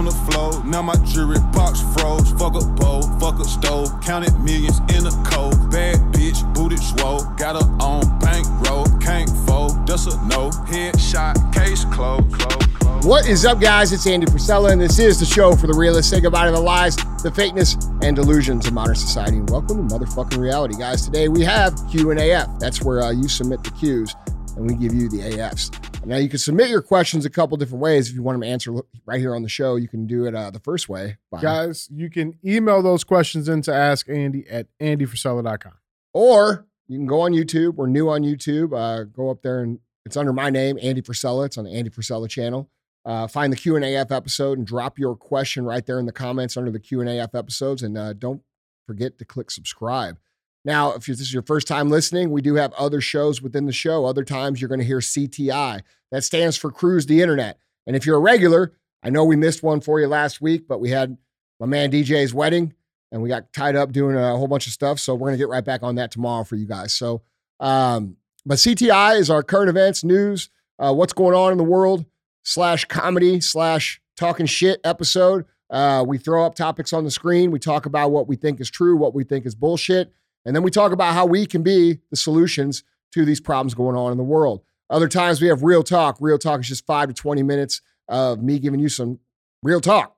on the floor. Now my jewelry box froze. Fuck a bowl, fuck a stove. Counted millions in a cold. Bad bitch, booty swole. Got her on bankroll. Can't fold, that's a no. Headshot, case closed. Close, close. What is up, guys? It's Andy Frisella, and this is the show for the realists. Say goodbye to the lies, the fakeness, and delusions of modern society. And welcome to motherfucking reality, guys. Today we have Q and AF. That's where uh, you submit the Qs, and we give you the AFs. Now you can submit your questions a couple different ways. If you want them answered right here on the show, you can do it uh, the first way. By, Guys, you can email those questions in to ask Andy at andyfrisella.com. Or you can go on YouTube. We're new on YouTube. Uh, go up there and it's under my name, Andy Frisella. It's on the Andy Frisella channel. Uh, find the Q and AF episode and drop your question right there in the comments under the Q and AF episodes. And uh, don't forget to click subscribe. Now, if this is your first time listening, we do have other shows within the show. Other times you're going to hear CTI. That stands for Cruise the Internet. And if you're a regular, I know we missed one for you last week, but we had my man DJ's wedding and we got tied up doing a whole bunch of stuff. So we're going to get right back on that tomorrow for you guys. So, um, but CTI is our current events, news, uh, what's going on in the world, slash comedy, slash talking shit episode. Uh, we throw up topics on the screen. We talk about what we think is true, what we think is bullshit. And then we talk about how we can be the solutions to these problems going on in the world. Other times we have real talk. Real talk is just five to 20 minutes of me giving you some real talk.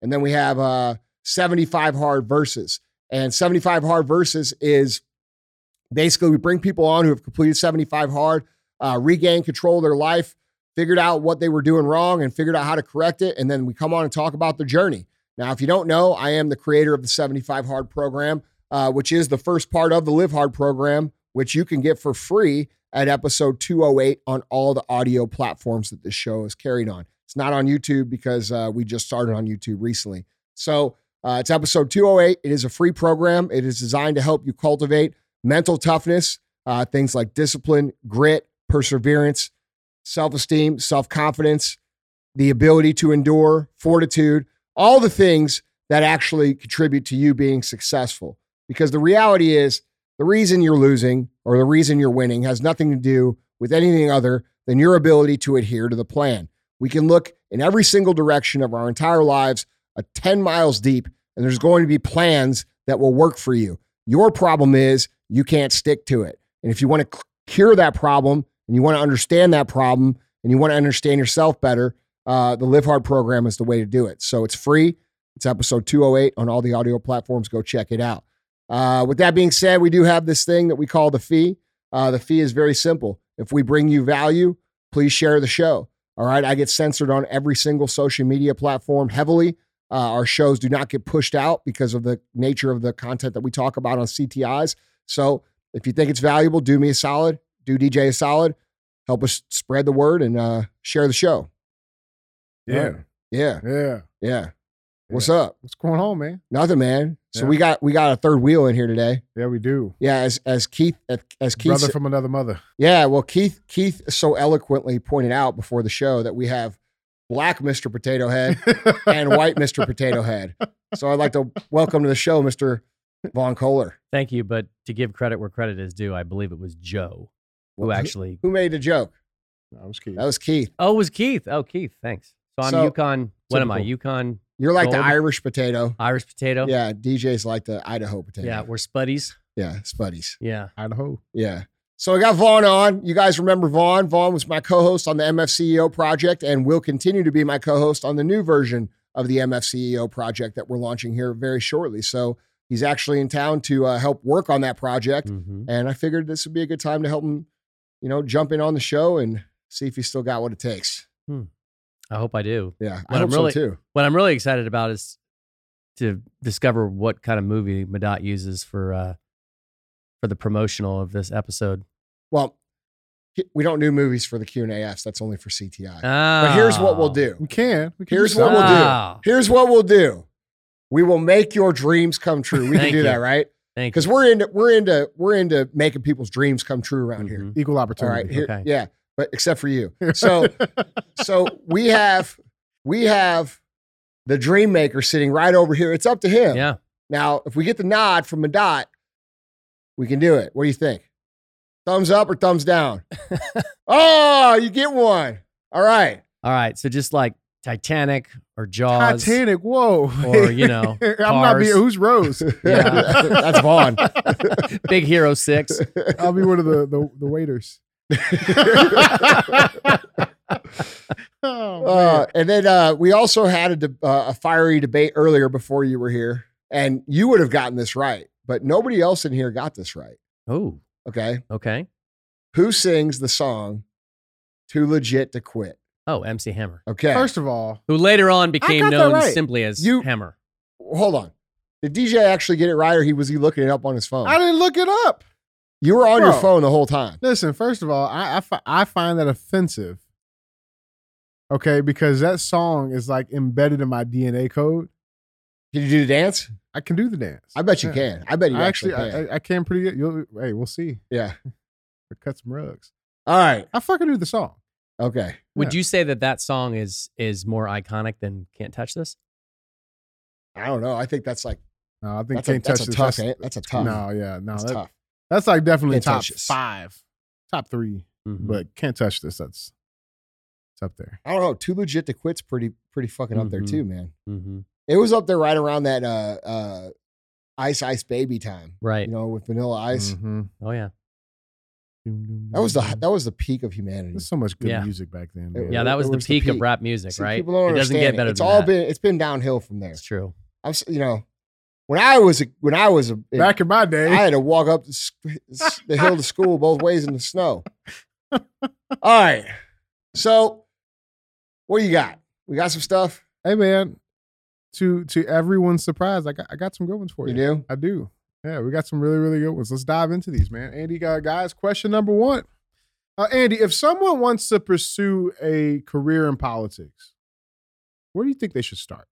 And then we have uh, 75 hard verses. And 75 hard verses is basically we bring people on who have completed 75 hard, uh, regained control of their life, figured out what they were doing wrong, and figured out how to correct it. And then we come on and talk about their journey. Now, if you don't know, I am the creator of the 75 hard program, uh, which is the first part of the Live Hard program, which you can get for free at episode 208 on all the audio platforms that this show is carried on. It's not on YouTube because uh, we just started on YouTube recently. So uh, it's episode 208. It is a free program. It is designed to help you cultivate mental toughness, uh, things like discipline, grit, perseverance, self esteem, self confidence, the ability to endure, fortitude, all the things that actually contribute to you being successful. Because the reality is, the reason you're losing or the reason you're winning has nothing to do with anything other than your ability to adhere to the plan. We can look in every single direction of our entire lives, a 10 miles deep, and there's going to be plans that will work for you. Your problem is you can't stick to it. And if you want to cure that problem and you want to understand that problem and you want to understand yourself better, uh, the Live Hard program is the way to do it. So it's free. It's episode 208 on all the audio platforms. Go check it out. Uh, with that being said, we do have this thing that we call the fee. Uh, the fee is very simple. If we bring you value, please share the show. All right. I get censored on every single social media platform heavily. Uh, our shows do not get pushed out because of the nature of the content that we talk about on CTIs. So if you think it's valuable, do me a solid, do DJ a solid, help us spread the word and uh, share the show. Yeah. Yeah. Yeah. Yeah. What's up? What's going on, man? Nothing, man. So Yeah. we got we got a third wheel in here today. Yeah, we do. Yeah, as as Keith as, as Keith Brother from another mother. Yeah, well, Keith Keith so eloquently pointed out before the show that we have black Mr. Potato Head and white Mr. Potato Head. So I'd like to welcome to the show Mr. Vaughn Kohler. Thank you, but to give credit where credit is due, I believe it was Joe who Well, actually. Who made the joke? That was Keith. That was Keith. Oh, it was Keith. Oh, Keith. Thanks. So I'm So- Yukon. What am I? Typical. Yukon You're like the Irish potato. Irish potato. Yeah, DJ's like the Idaho potato. Yeah, we're spuddies. Yeah, Spuddies. Yeah. Idaho. Yeah. So I got Vaughn on. You guys remember Vaughn? Vaughn was my co-host on the MFCEO project and will continue to be my co-host on the new version of the MFCEO project that we're launching here very shortly. So he's actually in town to uh, help work on that project. Mhm. And I figured this would be a good time to help him, you know, jump in on the show and see if he's still got what it takes. I hope I do. Yeah, I hope I'm really- so too. What I'm really excited about is to discover what kind of movie Madot uses for uh for the promotional of this episode. Well, we don't do movies for the Q and AFs. That's only for CTI. Ah. but here's what we'll do. We can. We can Here's what we'll do. Here's what we'll do. We will make your dreams come true. We can Thank do that, right? Thank you. Because we're into we're into we're into making people's dreams come true around here. Mhm. Equal opportunity. right, here, Okay. yeah, but except for you. So so we have we have the dream maker sitting right over here. It's up to him. Yeah. Now, if we get the nod from Madot, we can do it. What do you think? Thumbs up or thumbs down? oh, you get one. All right. All right. So just like Titanic or Jaws. Titanic. Whoa. Or, you know, I'm not being. Who's Rose? Yeah. That's Vaughn. Big Hero 6. I'll be one of the the, the waiters. oh, Uh, and then uh, we also had a, de- uh, a fiery debate earlier before you were here, and you would have gotten this right, but nobody else in here got this right. Oh, Okay, okay. who sings the song "Too Legit to Quit"? Oh, MC Hammer. Okay, First of all, Who later on became known right. simply as You- Hammer. hold on. Did DJ actually get it right, or he was he looking it up on his phone? I didn't look it up. You were on your phone the whole time. Listen, first of all, I, I, fi- I find that offensive. Okay, because that song is like embedded in my DNA code. Did you do the dance? I can do the dance. I bet you Yeah. can. I bet you I actually, actually, can. I, I, I can pretty good. You'll, hey, we'll see. yeah. Cut some rugs. All right. I fucking knew the song. Okay. Would Yeah. you say that that song is is more iconic than Can't Touch This? I don't know. I think that's like No, I think that's a, can't that's touch a this. tough. That's, an- That's a tough. No, yeah, no, that's that- tough. That's like definitely Can't top five, top 3 Mhm. But can't touch this. That's it's up there. I don't know. Too legit to quit's pretty pretty fucking up there Mhm. too, man. Mhm. It was up there right around that uh uh Ice Ice Baby time. Right. You know, with Vanilla Ice. Mhm. Oh yeah. That was the that was the peak of humanity. There's so much good Yeah. music back then. It- man. Yeah, that was it the was the peak of rap music, See, right? People don't it doesn't get better It's than all that. been it's been downhill from there. It's true. I'm you know when I was a, when I was a, Back in my day, I had to walk up the, the hill to school both ways in the snow. All right. So, what you got? We got some stuff. hey man, to to everyone's surprise, I got I got some good ones for You you. do? I do. Yeah, we got some really really good ones. Let's dive into these, man. Andy, uh, guys, question number one. Uh, Andy, if someone wants to pursue a career in politics, where do you think they should start?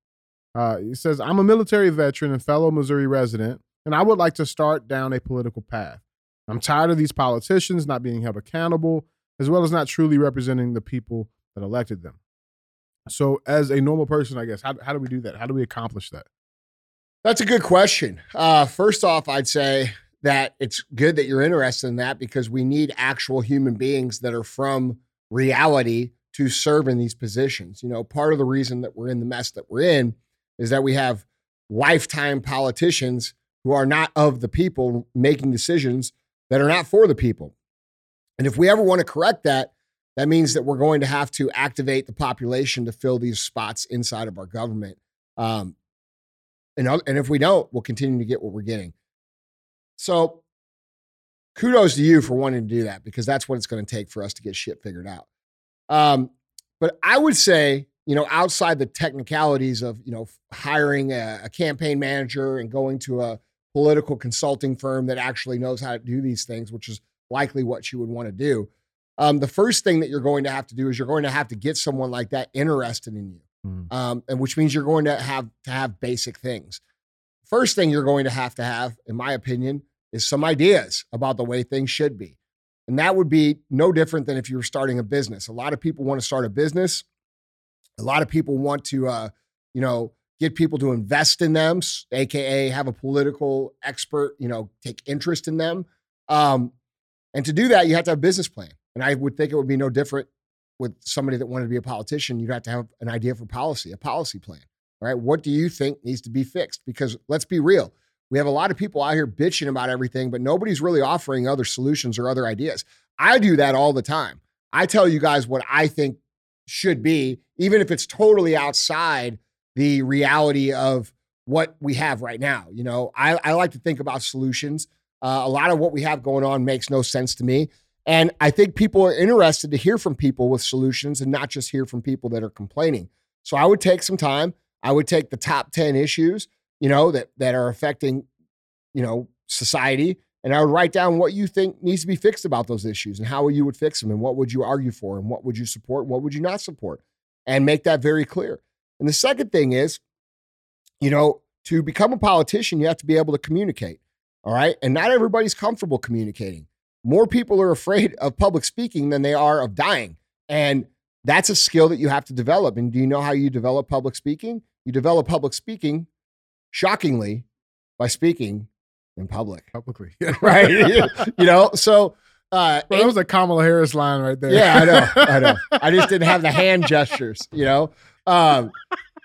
Uh, he says, I'm a military veteran and fellow Missouri resident, and I would like to start down a political path. I'm tired of these politicians not being held accountable, as well as not truly representing the people that elected them. So, as a normal person, I guess, how, how do we do that? How do we accomplish that? That's a good question. Uh, first off, I'd say that it's good that you're interested in that because we need actual human beings that are from reality to serve in these positions. You know, part of the reason that we're in the mess that we're in is that we have lifetime politicians who are not of the people making decisions that are not for the people. And if we ever want to correct that, that means that we're going to have to activate the population to fill these spots inside of our government. Um, and, and if we don't, we'll continue to get what we're getting. So kudos to you for wanting to do that because that's what it's going to take for us to get shit figured out. Um, but I would say, you know, outside the technicalities of, you know, hiring a, a campaign manager and going to a political consulting firm that actually knows how to do these things, which is likely what you would want to do. Um, the first thing that you're going to have to do is you're going to have to get someone like that interested in you Mm. um, and which means you're going to have to have basic things. First thing you're going to have to have, in my opinion, is some ideas about the way things should be. And that would be no different than if you were starting a business. A lot of people want to start a business. A lot of people want to, uh, you know, get people to invest in them, aka have a political expert, you know, take interest in them. Um, and to do that, you have to have a business plan. And I would think it would be no different with somebody that wanted to be a politician, you'd have to have an idea for policy, a policy plan. All right. What do you think needs to be fixed? Because let's be real. We have a lot of people out here bitching about everything, but nobody's really offering other solutions or other ideas. I do that all the time. I tell you guys what I think should be, even if it's totally outside the reality of what we have right now. You know, I, I like to think about solutions. Uh, a lot of what we have going on makes no sense to me. And I think people are interested to hear from people with solutions and not just hear from people that are complaining. So I would take some time. I would take the top 10 issues, you know, that that are affecting, you know, society and I would write down what you think needs to be fixed about those issues and how you would fix them and what would you argue for and what would you support and what would you not support and make that very clear. And the second thing is, you know, to become a politician, you have to be able to communicate. All right. And not everybody's comfortable communicating more people are afraid of public speaking than they are of dying. And that's a skill that you have to develop. And do you know how you develop public speaking? You develop public speaking, shockingly, by speaking in public, publicly. right? you know, so uh, Well, that was a Kamala Harris line right there. yeah, I know, I know. I just didn't have the hand gestures, you know. Um,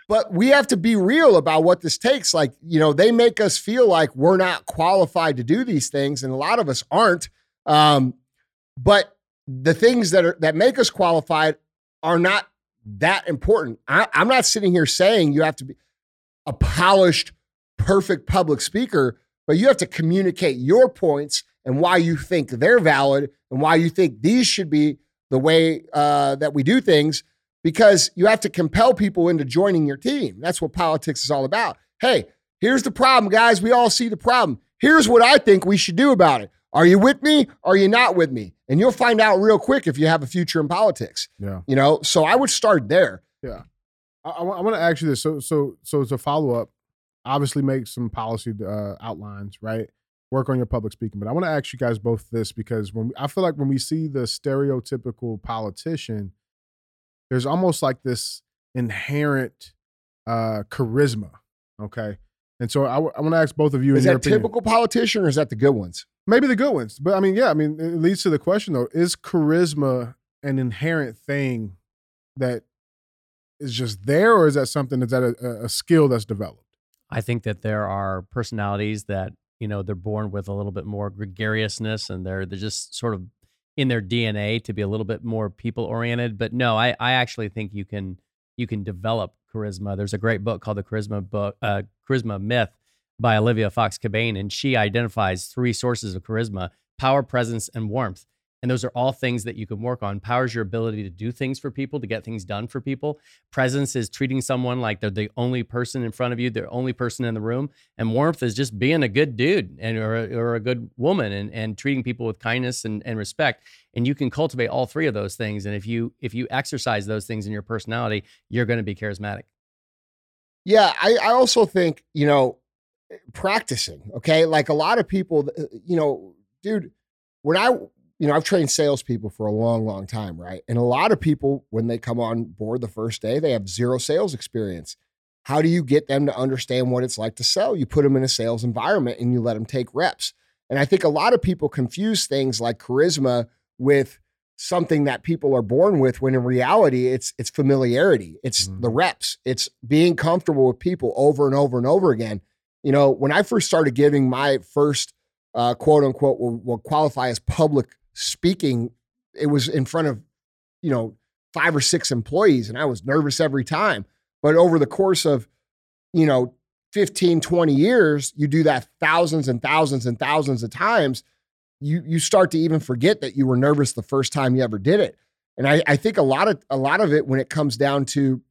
but we have to be real about what this takes. Like, you know, they make us feel like we're not qualified to do these things, and a lot of us aren't. Um, but the things that are that make us qualified are not that important. I, I'm not sitting here saying you have to be a polished, perfect public speaker, but you have to communicate your points and why you think they're valid and why you think these should be the way uh, that we do things because you have to compel people into joining your team. That's what politics is all about. Hey, here's the problem, guys. We all see the problem. Here's what I think we should do about it. Are you with me? Are you not with me? And you'll find out real quick if you have a future in politics. Yeah. You know, so I would start there. Yeah. I, I, want to ask you this. So, so, so to follow up, obviously make some policy uh, outlines, right? Work on your public speaking. But I want to ask you guys both this because when I feel like when we see the stereotypical politician, there's almost like this inherent uh, charisma. Okay. And so I, w- I want to ask both of you. Is in that opinion, typical politician or is that the good ones? Maybe the good ones. But I mean, yeah, I mean, it leads to the question though is charisma an inherent thing that is just there, or is that something that's that a, a skill that's developed? I think that there are personalities that you know they're born with a little bit more gregariousness, and they're they're just sort of in their DNA to be a little bit more people oriented. But no, I I actually think you can you can develop charisma. There's a great book called the Charisma book, uh, Charisma Myth by Olivia Fox Cabane, and she identifies three sources of charisma: power, presence, and warmth. And those are all things that you can work on. Power is your ability to do things for people, to get things done for people. Presence is treating someone like they're the only person in front of you, the only person in the room. And warmth is just being a good dude and or, a- or a good woman and, and treating people with kindness and, and respect. And you can cultivate all three of those things. And if you if you exercise those things in your personality, you're going to be charismatic. Yeah, I, I also think, you know, practicing, okay? Like a lot of people, you know, dude, when I, you know, I've trained salespeople for a long, long time, right? And a lot of people, when they come on board the first day, they have zero sales experience. How do you get them to understand what it's like to sell? You put them in a sales environment and you let them take reps. And I think a lot of people confuse things like charisma with something that people are born with when in reality it's it's familiarity it's Mhm. the reps it's being comfortable with people over and over and over again you know when i first started giving my first uh, quote unquote will, will qualify as public speaking it was in front of you know five or six employees and i was nervous every time but over the course of you know 15 20 years you do that thousands and thousands and thousands of times you you start to even forget that you were nervous the first time you ever did it and I, I think a lot of a lot of it when it comes down to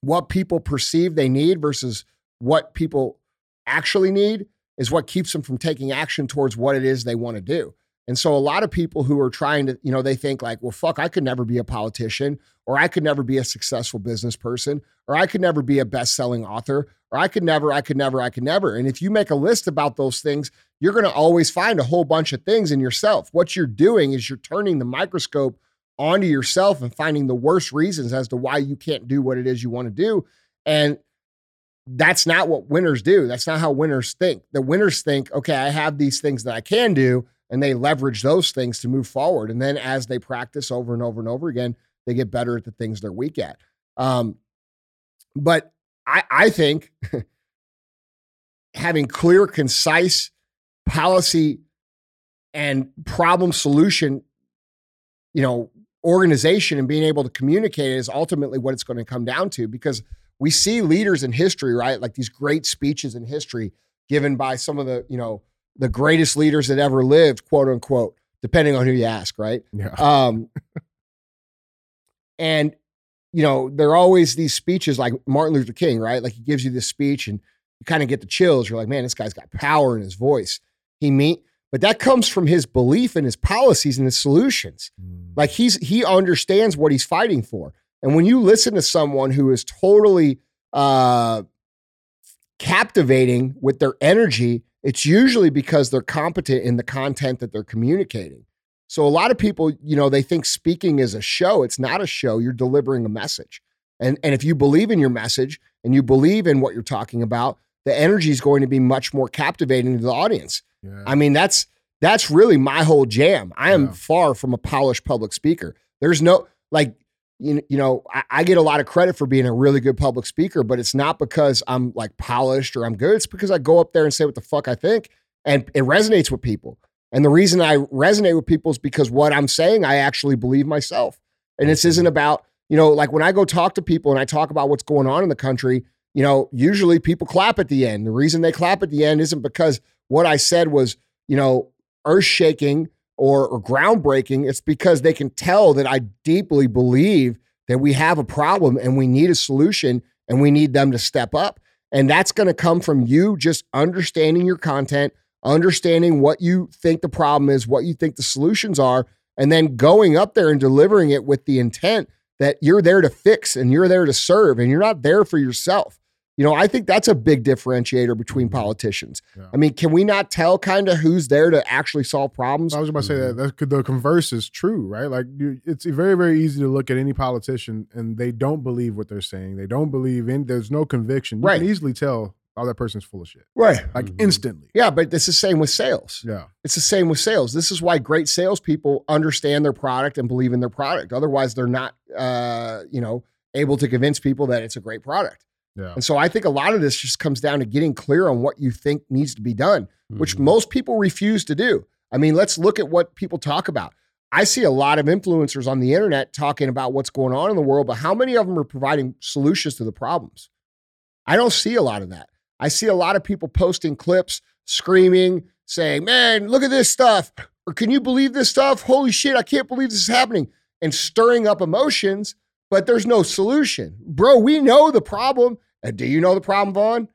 what people perceive they need versus what people actually need is what keeps them from taking action towards what it is they want to do. And so a lot of people who are trying to, you know, they think like, well, fuck, I could never be a politician, or I could never be a successful business person, or I could never be a best-selling author, or I could never, I could never, I could never. And if you make a list about those things, you're going to always find a whole bunch of things in yourself. What you're doing is you're turning the microscope onto yourself and finding the worst reasons as to why you can't do what it is you want to do. And that's not what winners do. That's not how winners think. The winners think, okay, I have these things that I can do, and they leverage those things to move forward. And then as they practice over and over and over again, they get better at the things they're weak at. Um, but I, I think having clear, concise policy and problem solution, you know, organization and being able to communicate is ultimately what it's going to come down to because we see leaders in history, right? Like these great speeches in history given by some of the, you know, the greatest leaders that ever lived, quote unquote, depending on who you ask, right? Yeah. Um, and you know, there are always these speeches like Martin Luther King, right? Like he gives you this speech and you kind of get the chills. You're like, man, this guy's got power in his voice. He mean, but that comes from his belief in his policies and his solutions. Mm. Like he's he understands what he's fighting for. And when you listen to someone who is totally uh captivating with their energy, it's usually because they're competent in the content that they're communicating. So a lot of people, you know, they think speaking is a show. It's not a show. You're delivering a message. And and if you believe in your message and you believe in what you're talking about, the energy is going to be much more captivating to the audience. yeah. I mean, that's that's really my whole jam. I am Yeah. far from a polished public speaker. There's no like you, you know, I, I get a lot of credit for being a really good public speaker, but it's not because I'm like polished or I'm good. It's because I go up there and say what the fuck I think and it resonates with people. And the reason I resonate with people is because what I'm saying, I actually believe myself. And this isn't about, you know, like when I go talk to people and I talk about what's going on in the country, you know, usually people clap at the end. The reason they clap at the end isn't because what I said was, you know, earth shaking or, or groundbreaking. It's because they can tell that I deeply believe that we have a problem and we need a solution and we need them to step up. And that's going to come from you just understanding your content, understanding what you think the problem is, what you think the solutions are, and then going up there and delivering it with the intent that you're there to fix and you're there to serve and you're not there for yourself. You know, I think that's a big differentiator between politicians. Yeah. I mean, can we not tell kind of who's there to actually solve problems? I was about to say that, that the converse is true, right? Like you, it's very, very easy to look at any politician and they don't believe what they're saying. They don't believe in. There's no conviction. You Right. can easily tell, oh, that person's full of shit, Right. like Mhm. instantly. Yeah, but it's the same with sales. Yeah, It's the same with sales. This is why great salespeople understand their product and believe in their product. Otherwise, they're not, uh, you know, able to convince people that it's a great product. Yeah. And so I think a lot of this just comes down to getting clear on what you think needs to be done, which Mhm. most people refuse to do. I mean, let's look at what people talk about. I see a lot of influencers on the internet talking about what's going on in the world, but how many of them are providing solutions to the problems? I don't see a lot of that. I see a lot of people posting clips, screaming, saying, Man, look at this stuff. Or can you believe this stuff? Holy shit, I can't believe this is happening. And stirring up emotions, but there's no solution. Bro, we know the problem. And do you know the problem, Vaughn?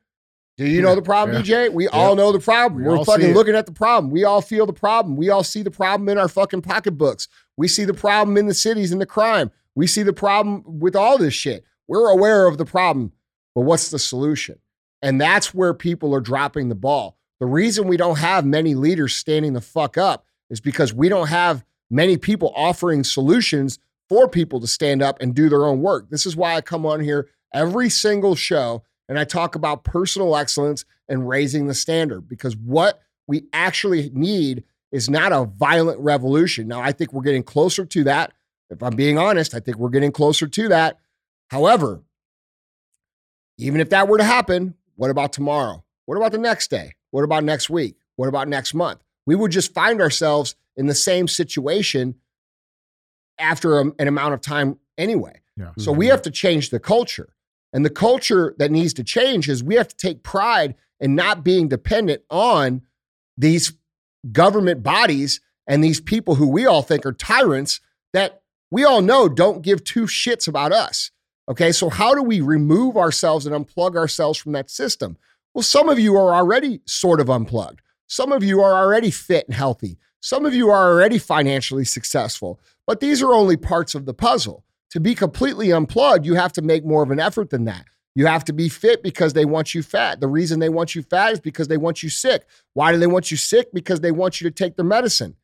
Do you know the problem, yeah. DJ? We all know the problem. We We're fucking looking at the problem. We all feel the problem. We all see the problem in our fucking pocketbooks. We see the problem in the cities and the crime. We see the problem with all this shit. We're aware of the problem, but what's the solution? And that's where people are dropping the ball. The reason we don't have many leaders standing the fuck up is because we don't have many people offering solutions for people to stand up and do their own work. This is why I come on here every single show and I talk about personal excellence and raising the standard because what we actually need is not a violent revolution. Now, I think we're getting closer to that. If I'm being honest, I think we're getting closer to that. However, even if that were to happen, what about tomorrow? What about the next day? What about next week? What about next month? We would just find ourselves in the same situation after a- an amount of time anyway. Yeah. So we mm-hmm. have to change the culture. And the culture that needs to change is we have to take pride in not being dependent on these government bodies and these people who we all think are tyrants that we all know don't give two shits about us. Okay, so how do we remove ourselves and unplug ourselves from that system? Well, some of you are already sort of unplugged. Some of you are already fit and healthy. Some of you are already financially successful, but these are only parts of the puzzle. To be completely unplugged, you have to make more of an effort than that. You have to be fit because they want you fat. The reason they want you fat is because they want you sick. Why do they want you sick? Because they want you to take their medicine.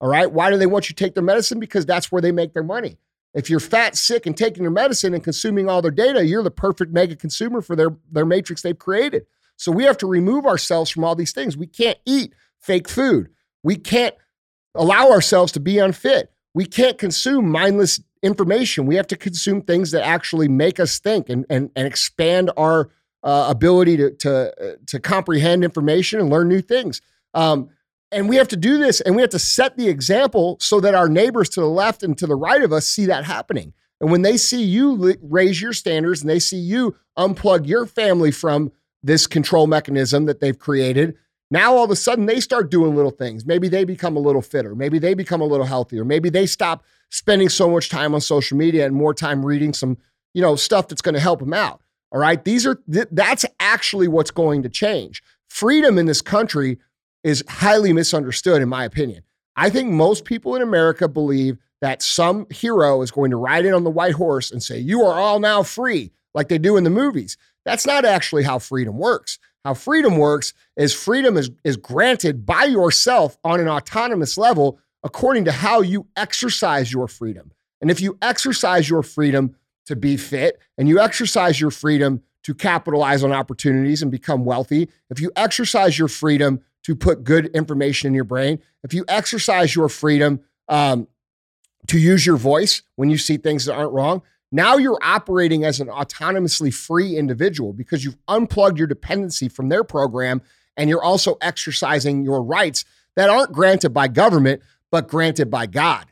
All right. Why do they want you to take their medicine? Because that's where they make their money. If you're fat, sick, and taking their medicine and consuming all their data, you're the perfect mega consumer for their, their matrix they've created. So we have to remove ourselves from all these things. We can't eat fake food. We can't allow ourselves to be unfit. We can't consume mindless information. We have to consume things that actually make us think and, and, and expand our uh, ability to, to, uh, to comprehend information and learn new things. Um, and we have to do this and we have to set the example so that our neighbors to the left and to the right of us see that happening. And when they see you raise your standards and they see you unplug your family from this control mechanism that they've created, now all of a sudden they start doing little things. Maybe they become a little fitter. Maybe they become a little healthier. Maybe they stop spending so much time on social media and more time reading some, you know, stuff that's going to help them out. All right. These are, th- that's actually what's going to change. Freedom in this country is highly misunderstood, in my opinion. I think most people in America believe that some hero is going to ride in on the white horse and say, You are all now free, like they do in the movies. That's not actually how freedom works. How freedom works is freedom is, is granted by yourself on an autonomous level according to how you exercise your freedom. And if you exercise your freedom to be fit and you exercise your freedom to capitalize on opportunities and become wealthy, if you exercise your freedom to put good information in your brain, if you exercise your freedom um, to use your voice when you see things that aren't wrong. Now you're operating as an autonomously free individual because you've unplugged your dependency from their program and you're also exercising your rights that aren't granted by government, but granted by God,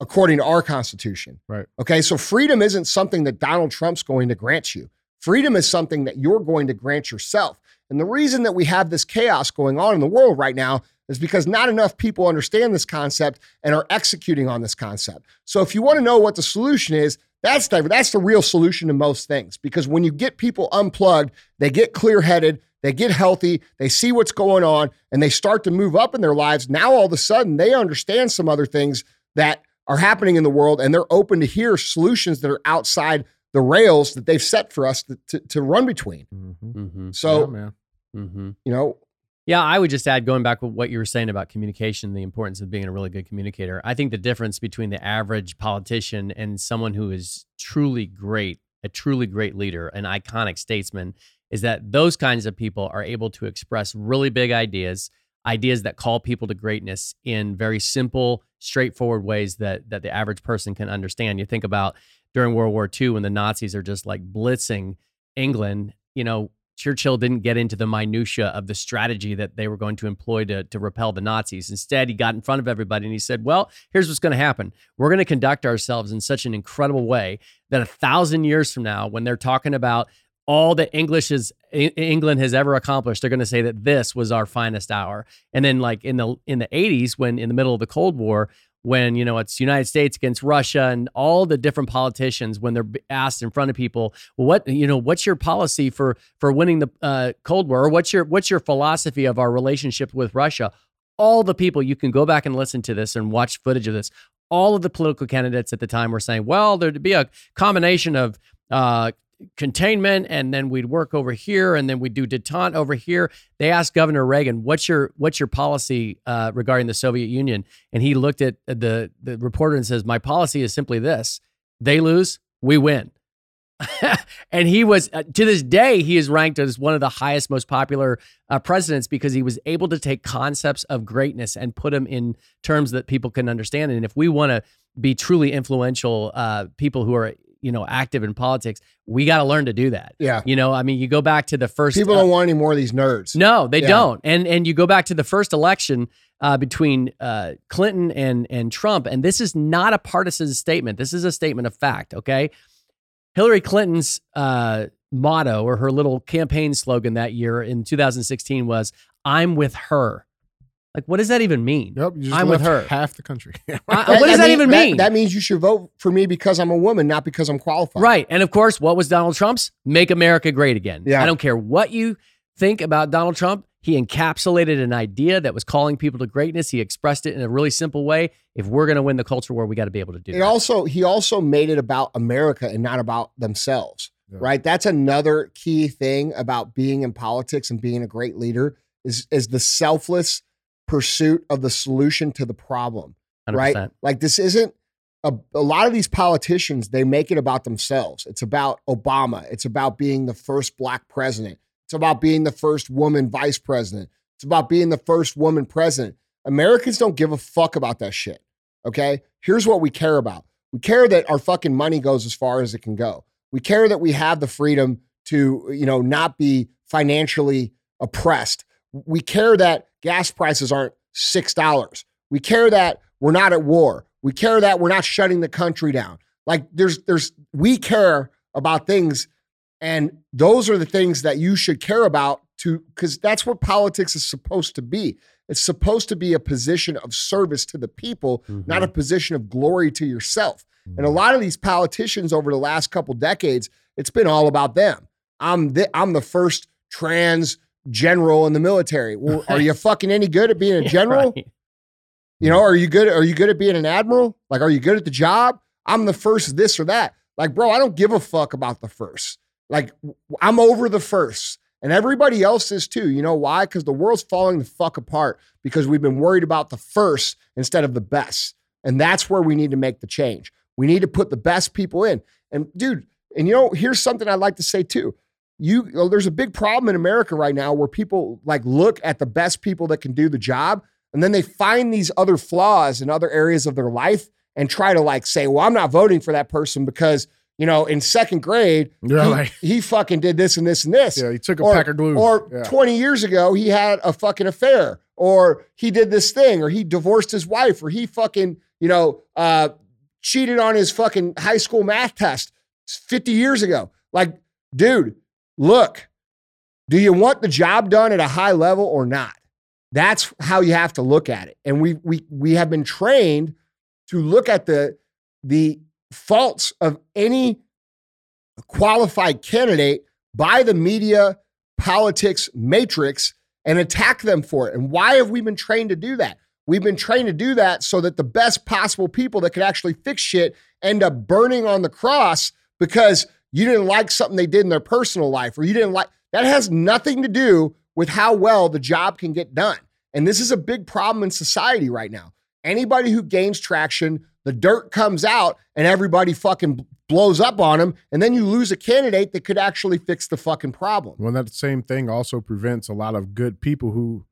according to our Constitution. Right. Okay. So freedom isn't something that Donald Trump's going to grant you. Freedom is something that you're going to grant yourself. And the reason that we have this chaos going on in the world right now is because not enough people understand this concept and are executing on this concept. So if you want to know what the solution is, that's the, that's the real solution to most things. Because when you get people unplugged, they get clear headed, they get healthy, they see what's going on, and they start to move up in their lives. Now all of a sudden they understand some other things that are happening in the world, and they're open to hear solutions that are outside the rails that they've set for us to, to, to run between. Mm-hmm. Mm-hmm. So, yeah, man. Mm-hmm. you know, Yeah, I would just add, going back to what you were saying about communication, the importance of being a really good communicator. I think the difference between the average politician and someone who is truly great, a truly great leader, an iconic statesman, is that those kinds of people are able to express really big ideas, ideas that call people to greatness in very simple, straightforward ways that that the average person can understand. You think about during World War II when the Nazis are just like blitzing England, you know, Churchill didn't get into the minutia of the strategy that they were going to employ to, to repel the Nazis. Instead, he got in front of everybody and he said, Well, here's what's going to happen. We're going to conduct ourselves in such an incredible way that a thousand years from now, when they're talking about all that English is England has ever accomplished, they're going to say that this was our finest hour. And then, like in the in the 80s, when in the middle of the Cold War, when you know it's United States against Russia and all the different politicians when they're asked in front of people, what you know, what's your policy for for winning the uh, Cold War, or what's your what's your philosophy of our relationship with Russia? All the people you can go back and listen to this and watch footage of this. All of the political candidates at the time were saying, well, there'd be a combination of uh, containment and then we'd work over here and then we'd do detente over here. They asked governor reagan what's your what's your policy uh, regarding the soviet union? And he looked at the the reporter and says my policy is simply this. They lose we win. And he was uh, to this day he is ranked as one of the highest most popular uh, presidents because he was able to take concepts of greatness and put them in terms that people can understand. And if we want to be truly influential uh, people who are you know active in politics we got to learn to do that yeah. you know i mean you go back to the first People uh, don't want any more of these nerds. no they Yeah. don't and and you go back to the first election uh, between uh, clinton and and trump and this is not a partisan statement this is a statement of fact okay hillary clinton's uh, motto or her little campaign slogan that year in 2016 was i'm with her like what does that even mean Yep. You just I'm with her. half the country. I- what does that even mean That, means you should vote for me because I'm a woman, not because I'm qualified. Right. And of course, what was Donald Trump's? Make America great again. Yeah. I don't care what you think about Donald Trump. He encapsulated an idea that was calling people to greatness. He expressed it in a really simple way. If we're going to win the culture war, we got to be able to do It that. also he also made it about America and not about themselves. Yeah. Right. That's another key thing about being in politics and being a great leader is is the selfless pursuit of the solution to the problem. 100%. right? Like this isn't a, a lot of these politicians, they make it about themselves. It's about Obama. It's about being the first black president. It's about being the first woman vice president. It's about being the first woman president. Americans don't give a fuck about that shit. Okay. Here's what we care about. We care that our fucking money goes as far as it can go. We care that we have the freedom to, you know, not be financially oppressed. We care that gas prices aren't $6. We care that we're not at war. We care that we're not shutting the country down. Like there's there's we care about things and those are the things that you should care about to cuz that's what politics is supposed to be. It's supposed to be a position of service to the people, not a mm-hmm. position of glory to yourself. And a mm-hmm. lot of these politicians over the last couple decades, it's been all about them. I'm the I'm the first trans general in the military. Well, are you fucking any good at being a Yeah, general? right. You know, are you good? Are you good at being an admiral? Like, are you good at the job? I'm the first this or that. Like, bro, I don't give a fuck about the first. Like, I'm over the first. And everybody else is too. You know why? Because the world's falling the fuck apart because we've been worried about the first instead of the best. And that's where we need to make the change. We need to put the best people in. And dude, and you know, here's something I'd like to say too. You, you know, there's a big problem in America right now where people like look at the best people that can do the job and then they find these other flaws in other areas of their life and try to like say, well, I'm not voting for that person because, you know, in second grade, Yeah, he, like- he fucking did this and this and this. Yeah, he took a Or- pack of glue. Or yeah. 20 years ago, he had a fucking affair, or he did this thing, or he divorced his wife, or he fucking, you know, uh, cheated on his fucking high school math test 50 years ago. Like, dude, look, do you want the job done at a high level or not? That's how you have to look at it. And we we we have been trained to look at the the faults of any qualified candidate by the media politics matrix and attack them for it. And why have we been trained to do that? We've been trained to do that so that the best possible people that could actually fix shit end up burning on the cross because you didn't like something they did in their personal life or you didn't like that has nothing to do with how well the job can get done. And this is a big problem in society right now. Anybody who gains traction, the dirt comes out and everybody fucking blows up on them. And then you lose a candidate that could actually fix the fucking problem. Well, that same thing also prevents a lot of good people who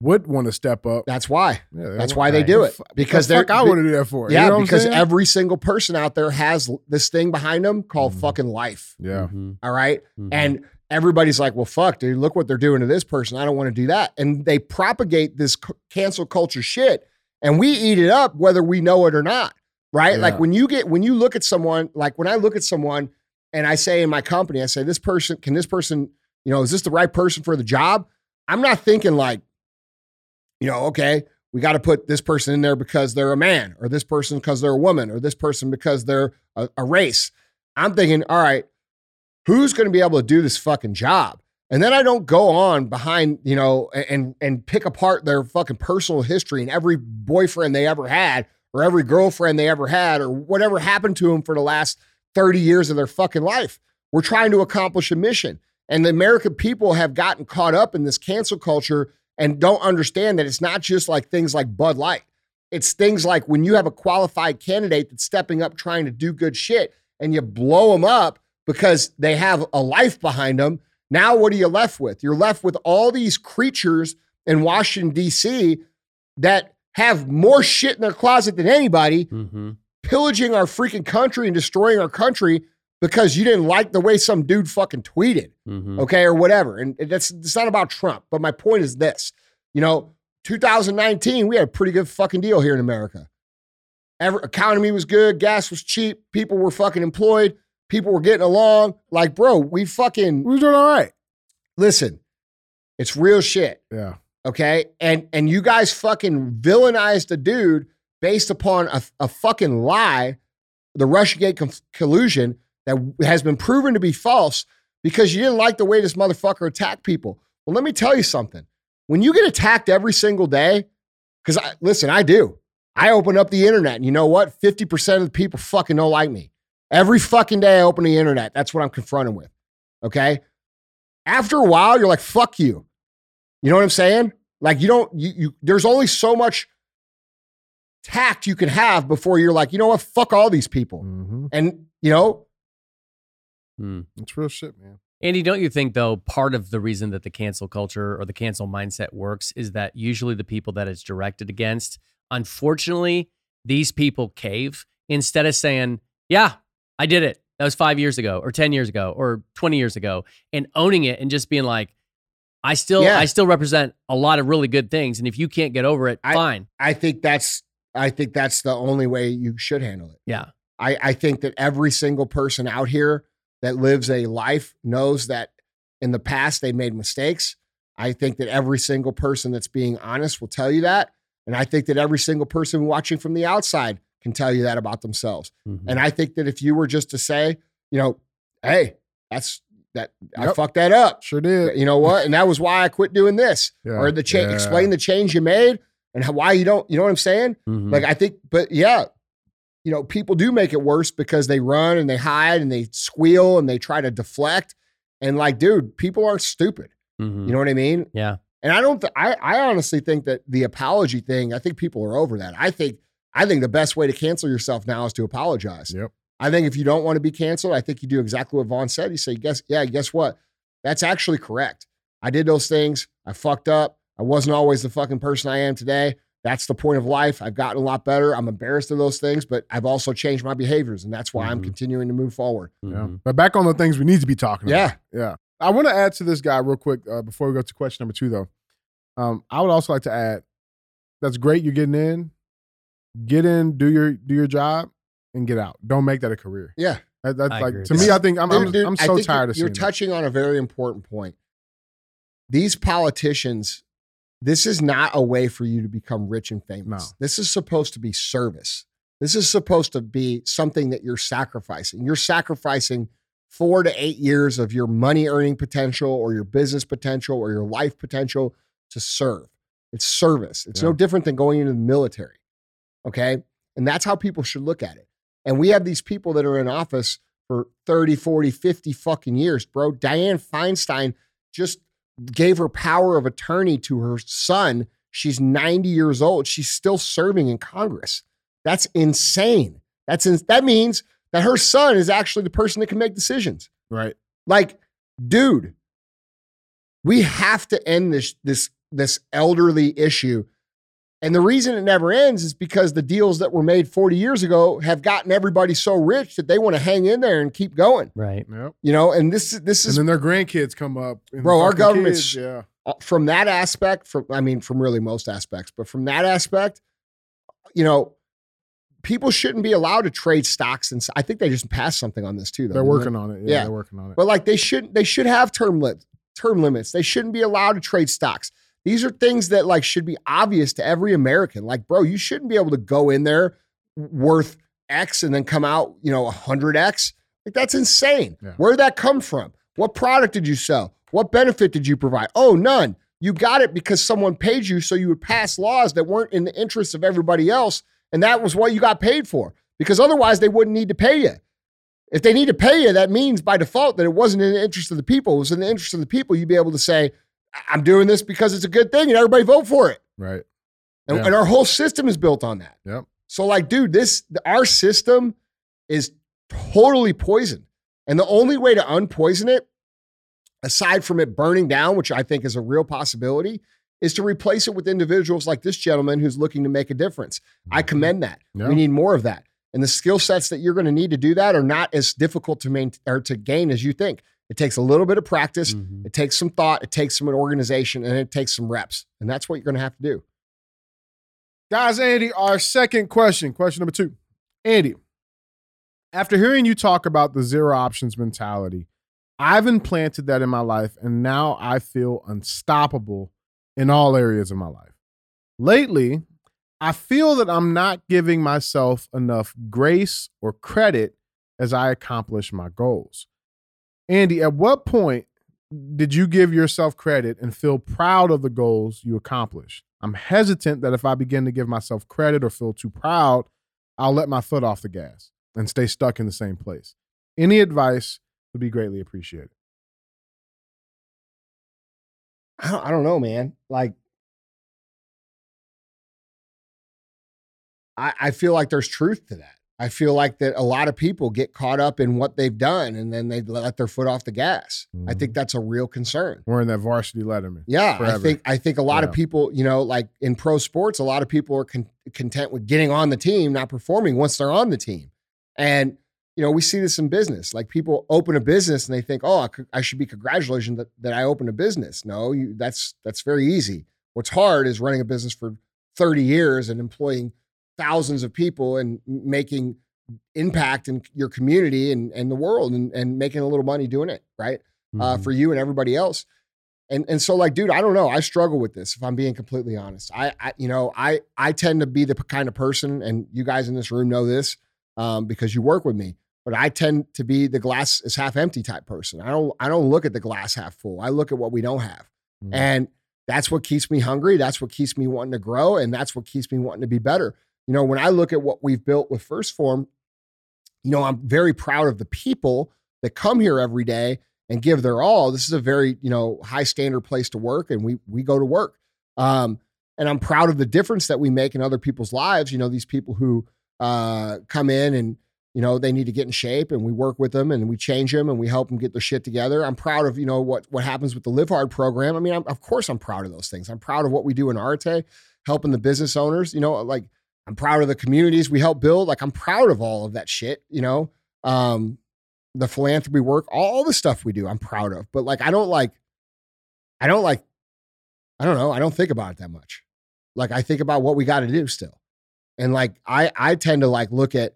would want to step up. That's why. Yeah, That's why they do it. Because the they're fuck I want to do that for. Yeah, you know because every single person out there has this thing behind them called Mhm. fucking life. yeah. Mhm, All right? mhm. And everybody's like, well, fuck, dude, look what they're doing to this person. I don't want to do that. And they propagate this c- cancel culture shit and we eat it up whether we know it or not. Right. Yeah. Like when you get, when you look at someone, like when I look at someone and I say in my company, I say, this person, can this person, you know, is this the right person for the job? I'm not thinking like, you know, okay, we got to put this person in there because they're a man or this person because they're a woman or this person because they're a, a race. I'm thinking, all right, who's going to be able to do this fucking job? And then I don't go on behind, you know, and and pick apart their fucking personal history and every boyfriend they ever had or every girlfriend they ever had or whatever happened to them for the last 30 years of their fucking life. We're trying to accomplish a mission. And the American people have gotten caught up in this cancel culture and don't understand that it's not just like things like Bud Light. It's things like when you have a qualified candidate that's stepping up trying to do good shit and you blow them up because they have a life behind them. Now, what are you left with? You're left with all these creatures in Washington, D.C. that have more shit in their closet than anybody, Mhm. pillaging our freaking country and destroying our country because you didn't like the way some dude fucking tweeted Mhm. okay, or whatever. And that's it's not about Trump, but my point is this: you know, 2019, we had a pretty good fucking deal here in America. Every, economy was good, gas was cheap, people were fucking employed, people were getting along. Like, bro, we fucking We was doing all right. listen. It's real shit, Yeah. okay? And and you guys fucking villainized a dude based upon a, a fucking lie, the Russiagate con- collusion that has been proven to be false because you didn't like the way this motherfucker attacked people. Well, let me tell you something. When you get attacked every single day, because I listen, I do. I open up the internet, and you know what? 50% of the people fucking don't like me. Every fucking day I open the internet, that's what I'm confronted with. Okay. After a while, you're like, fuck you. You know what I'm saying? Like, you don't, you, you there's only so much tact you can have before you're like, you know what? Fuck all these people. Mm-hmm. And, you know, Mm. It's real shit, man. Andy, don't you think though part of the reason that the cancel culture or the cancel mindset works is that usually the people that it's directed against, unfortunately, these people cave instead of saying, "Yeah, I did it. That was 5 years ago or 10 years ago or 20 years ago," and owning it and just being like, "I still Yeah. I still represent a lot of really good things and if you can't get over it, I- fine." I think that's, I think that's the only way you should handle it. Yeah. I, I think that every single person out here that lives a life knows that in the past they made mistakes. I think that every single person that's being honest will tell you that. And I think that every single person watching from the outside can tell you that about themselves. Mhm. And I think that if you were just to say, you know, hey, that's that I fucked that up. Sure did. You know what? And that was why I quit doing this. Yeah. Or the change Yeah. explain the change you made and how, why you don't, you know what I'm saying? Mhm. Like I think, but yeah, you know, people do make it worse because they run and they hide and they squeal and they try to deflect. And like, dude, people aren't stupid. Mhm. You know what I mean? Yeah. And I don't. Th- I I honestly think that the apology thing. I think people are over that. I think I think the best way to cancel yourself now is to apologize. Yep. I think if you don't want to be canceled, I think you do exactly what Vaughn said. You say, guess, yeah, guess what? That's actually correct. I did those things. I fucked up. I wasn't always the fucking person I am today. That's the point of life. I've gotten a lot better. I'm embarrassed of those things, but I've also changed my behaviors, and that's why I'm Mhm. continuing to move forward. Yeah. Mhm. But back on the things we need to be talking about. Yeah. Yeah. I want to add to this guy real quick uh, before we go to question number two, though. Um, I would also like to add that's great you're getting in. Get in, do your do your job, and get out. Don't make that a career. Yeah. That, that's I like agree to with me. I think I'm Dude, I'm, dude, I'm so tired you're, of You're seeing that. touching on a very important point. These politicians, this is not a way for you to become rich and famous. No. This is supposed to be service. This is supposed to be something that you're sacrificing. You're sacrificing four to eight years of your money earning potential or your business potential or your life potential to serve. It's service. It's no different than going into the military. Okay. And that's how people should look at it. And we have these people that are in office for 30, 40, 50 fucking years, bro. Diane Feinstein just gave her power of attorney to her son. She's 90 years old. She's still serving in Congress. That's insane. That's in, that means that her son is actually the person that can make decisions. right. Like, dude, we have to end this this this elderly issue. And the reason it never ends is because the deals that were made 40 years ago have gotten everybody so rich that they want to hang in there and keep going. Right. Yep. You know, and this is this And then their grandkids come up. Bro, our fucking government's- kids, yeah. uh, from that aspect, from I mean, from really most aspects, but from that aspect, you know, people shouldn't be allowed to trade stocks. And I think they just passed something on this too. Though, They're didn't they? working on it. Yeah, Yeah. they're working on it. But like they shouldn't. they should have term limits. Term limits. They shouldn't be allowed to trade stocks. These are things that like should be obvious to every American. Like, bro, you shouldn't be able to go in there worth X and then come out, you know, 100X. Like that's insane. Yeah. Where did that come from? What product did you sell? What benefit did you provide? Oh, none. You got it because someone paid you so you would pass laws that weren't in the interest of everybody else. And that was what you got paid for because otherwise they wouldn't need to pay you. If they need to pay you, that means by default that it wasn't in the interest of the people. It was in the interest of the people. You'd be able to say, "I- I'm doing this because it's a good thing and everybody vote for it. right. And, Yeah. and our whole system is built on that. Yep. So, like, dude, this our system is totally poisoned. And the only way to unpoison it, aside from it burning down, which I think is a real possibility, is to replace it with individuals like this gentleman who's looking to make a difference. I mm-hmm. commend that. Yeah. We need more of that. And the skill sets that you're going to need to do that are not as difficult to maintain or to gain as you think. It takes a little bit of practice. Mhm. It takes some thought. It takes some organization, and it takes some reps. And that's what you're going to have to do. Guys, Andy, our second question, question number two. Andy, after hearing you talk about the zero options mentality, I've implanted that in my life, and now I feel unstoppable in all areas of my life. Lately, I feel that I'm not giving myself enough grace or credit as I accomplish my goals. Andy, at what point did you give yourself credit and feel proud of the goals you accomplished? I'm hesitant that if I begin to give myself credit or feel too proud, I'll let my foot off the gas and stay stuck in the same place. Any advice would be greatly appreciated. I don't, know, man. Like, I, I feel like there's truth to that. I feel like that a lot of people get caught up in what they've done and then they let their foot off the gas. I think mm-hmm. that's a real concern. We're in that varsity letterman. Yeah, I think I think a lot Yeah. of people, you know, like in pro sports, a lot of people are con- content with getting on the team, not performing once they're on the team. And you know, we see this in business. Like people open a business and they think, "Oh, I, could, I should be congratulated that, that I opened a business." No, you, that's that's very easy. What's hard is running a business for 30 years and employing thousands of people and making impact in your community and, and the world and, and making a little money doing it, right? uh, Mhm. for you and everybody else. And and so like, dude, I don't know. I struggle with this if I'm being completely honest. I, I you know, I I tend to be the kind of person, and you guys in this room know this um, because you work with me. But I tend to be the glass is half empty type person. I don't I don't look at the glass half full. I look at what we don't have, Mhm. and that's what keeps me hungry. That's what keeps me wanting to grow, and that's what keeps me wanting to be better. You know, when I look at what we've built with 1st Phorm, you know, I'm very proud of the people that come here every day and give their all. This is a very, you know, high standard place to work and we we go to work. Um, and I'm proud of the difference that we make in other people's lives. You know, these people who uh, come in and you know they need to get in shape and we work with them and we change them and we help them get their shit together. I'm proud of you know what what happens with the Live Hard program. I mean, I'm, of course I'm proud of those things. I'm proud of what we do in Arete, helping the business owners. You know, like I'm proud of the communities we help build. Like I'm proud of all of that shit. You know, um, the philanthropy work, all the stuff we do, I'm proud of. But like, I don't like, I don't like, I don't know. I don't think about it that much. Like I think about what we got to do still, and like I I tend to like look at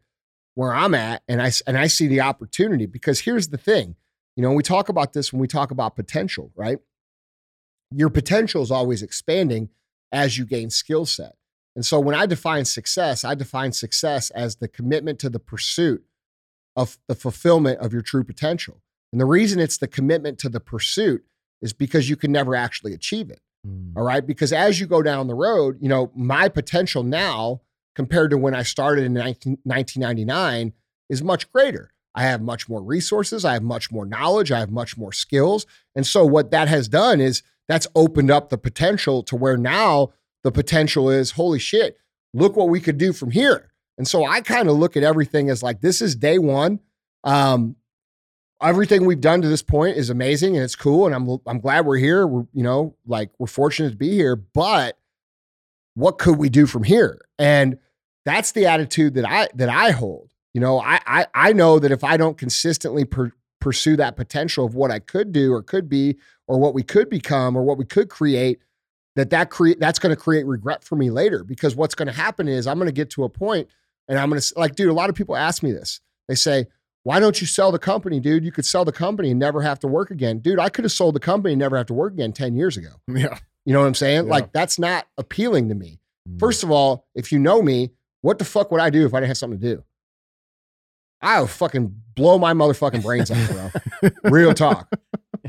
where I'm at and I and I see the opportunity because here's the thing. You know, we talk about this when we talk about potential, right? Your potential is always expanding as you gain skill set. And so when I define success, I define success as the commitment to the pursuit of the fulfillment of your true potential. And the reason it's the commitment to the pursuit is because you can never actually achieve it. Mm. All right. Because as you go down the road, you know, my potential now compared to when I started in 19, 1999 is much greater. I have much more resources. I have much more knowledge. I have much more skills. And so, what that has done is that's opened up the potential to where now the potential is holy shit, look what we could do from here. And so, I kind of look at everything as like this is day one. Um, everything we've done to this point is amazing and it's cool. And I'm, I'm glad we're here. We're, you know, like we're fortunate to be here, but what could we do from here? And that's the attitude that I, that I hold. You know, I, I, I know that if I don't consistently per, pursue that potential of what I could do or could be, or what we could become or what we could create, that that create that's going to create regret for me later because what's going to happen is I'm going to get to a point and I'm going to like, dude, a lot of people ask me this. They say, why don't you sell the company, dude? You could sell the company and never have to work again. Dude, I could have sold the company and never have to work again 10 years ago. Yeah. You know what I'm saying? Yeah. Like, that's not appealing to me. Mm. First of all, if you know me, what the fuck would I do if I didn't have something to do? I would fucking blow my motherfucking brains out, bro. Real talk.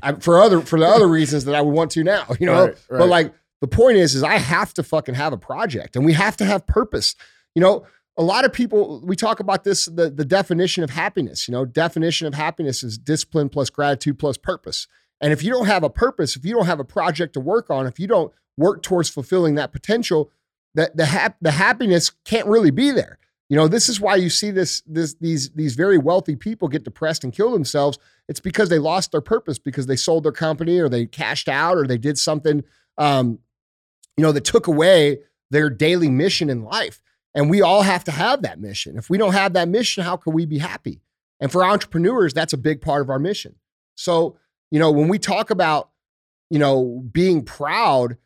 I, for other for the other reasons that I would want to now, you know. Right, But like the point is, is I have to fucking have a project, and we have to have purpose. You know, a lot of people we talk about this the the definition of happiness. You know, definition of happiness is discipline plus gratitude plus purpose. And if you don't have a purpose, if you don't have a project to work on, if you don't work towards fulfilling that potential, that the hap- the happiness can't really be there. You know, this is why you see this this these these very wealthy people get depressed and kill themselves. It's because they lost their purpose because they sold their company or they cashed out or they did something um, you know, that took away their daily mission in life. And we all have to have that mission. If we don't have that mission, how can we be happy? And for entrepreneurs, that's a big part of our mission. So, you know, when we talk about, you know, being proud,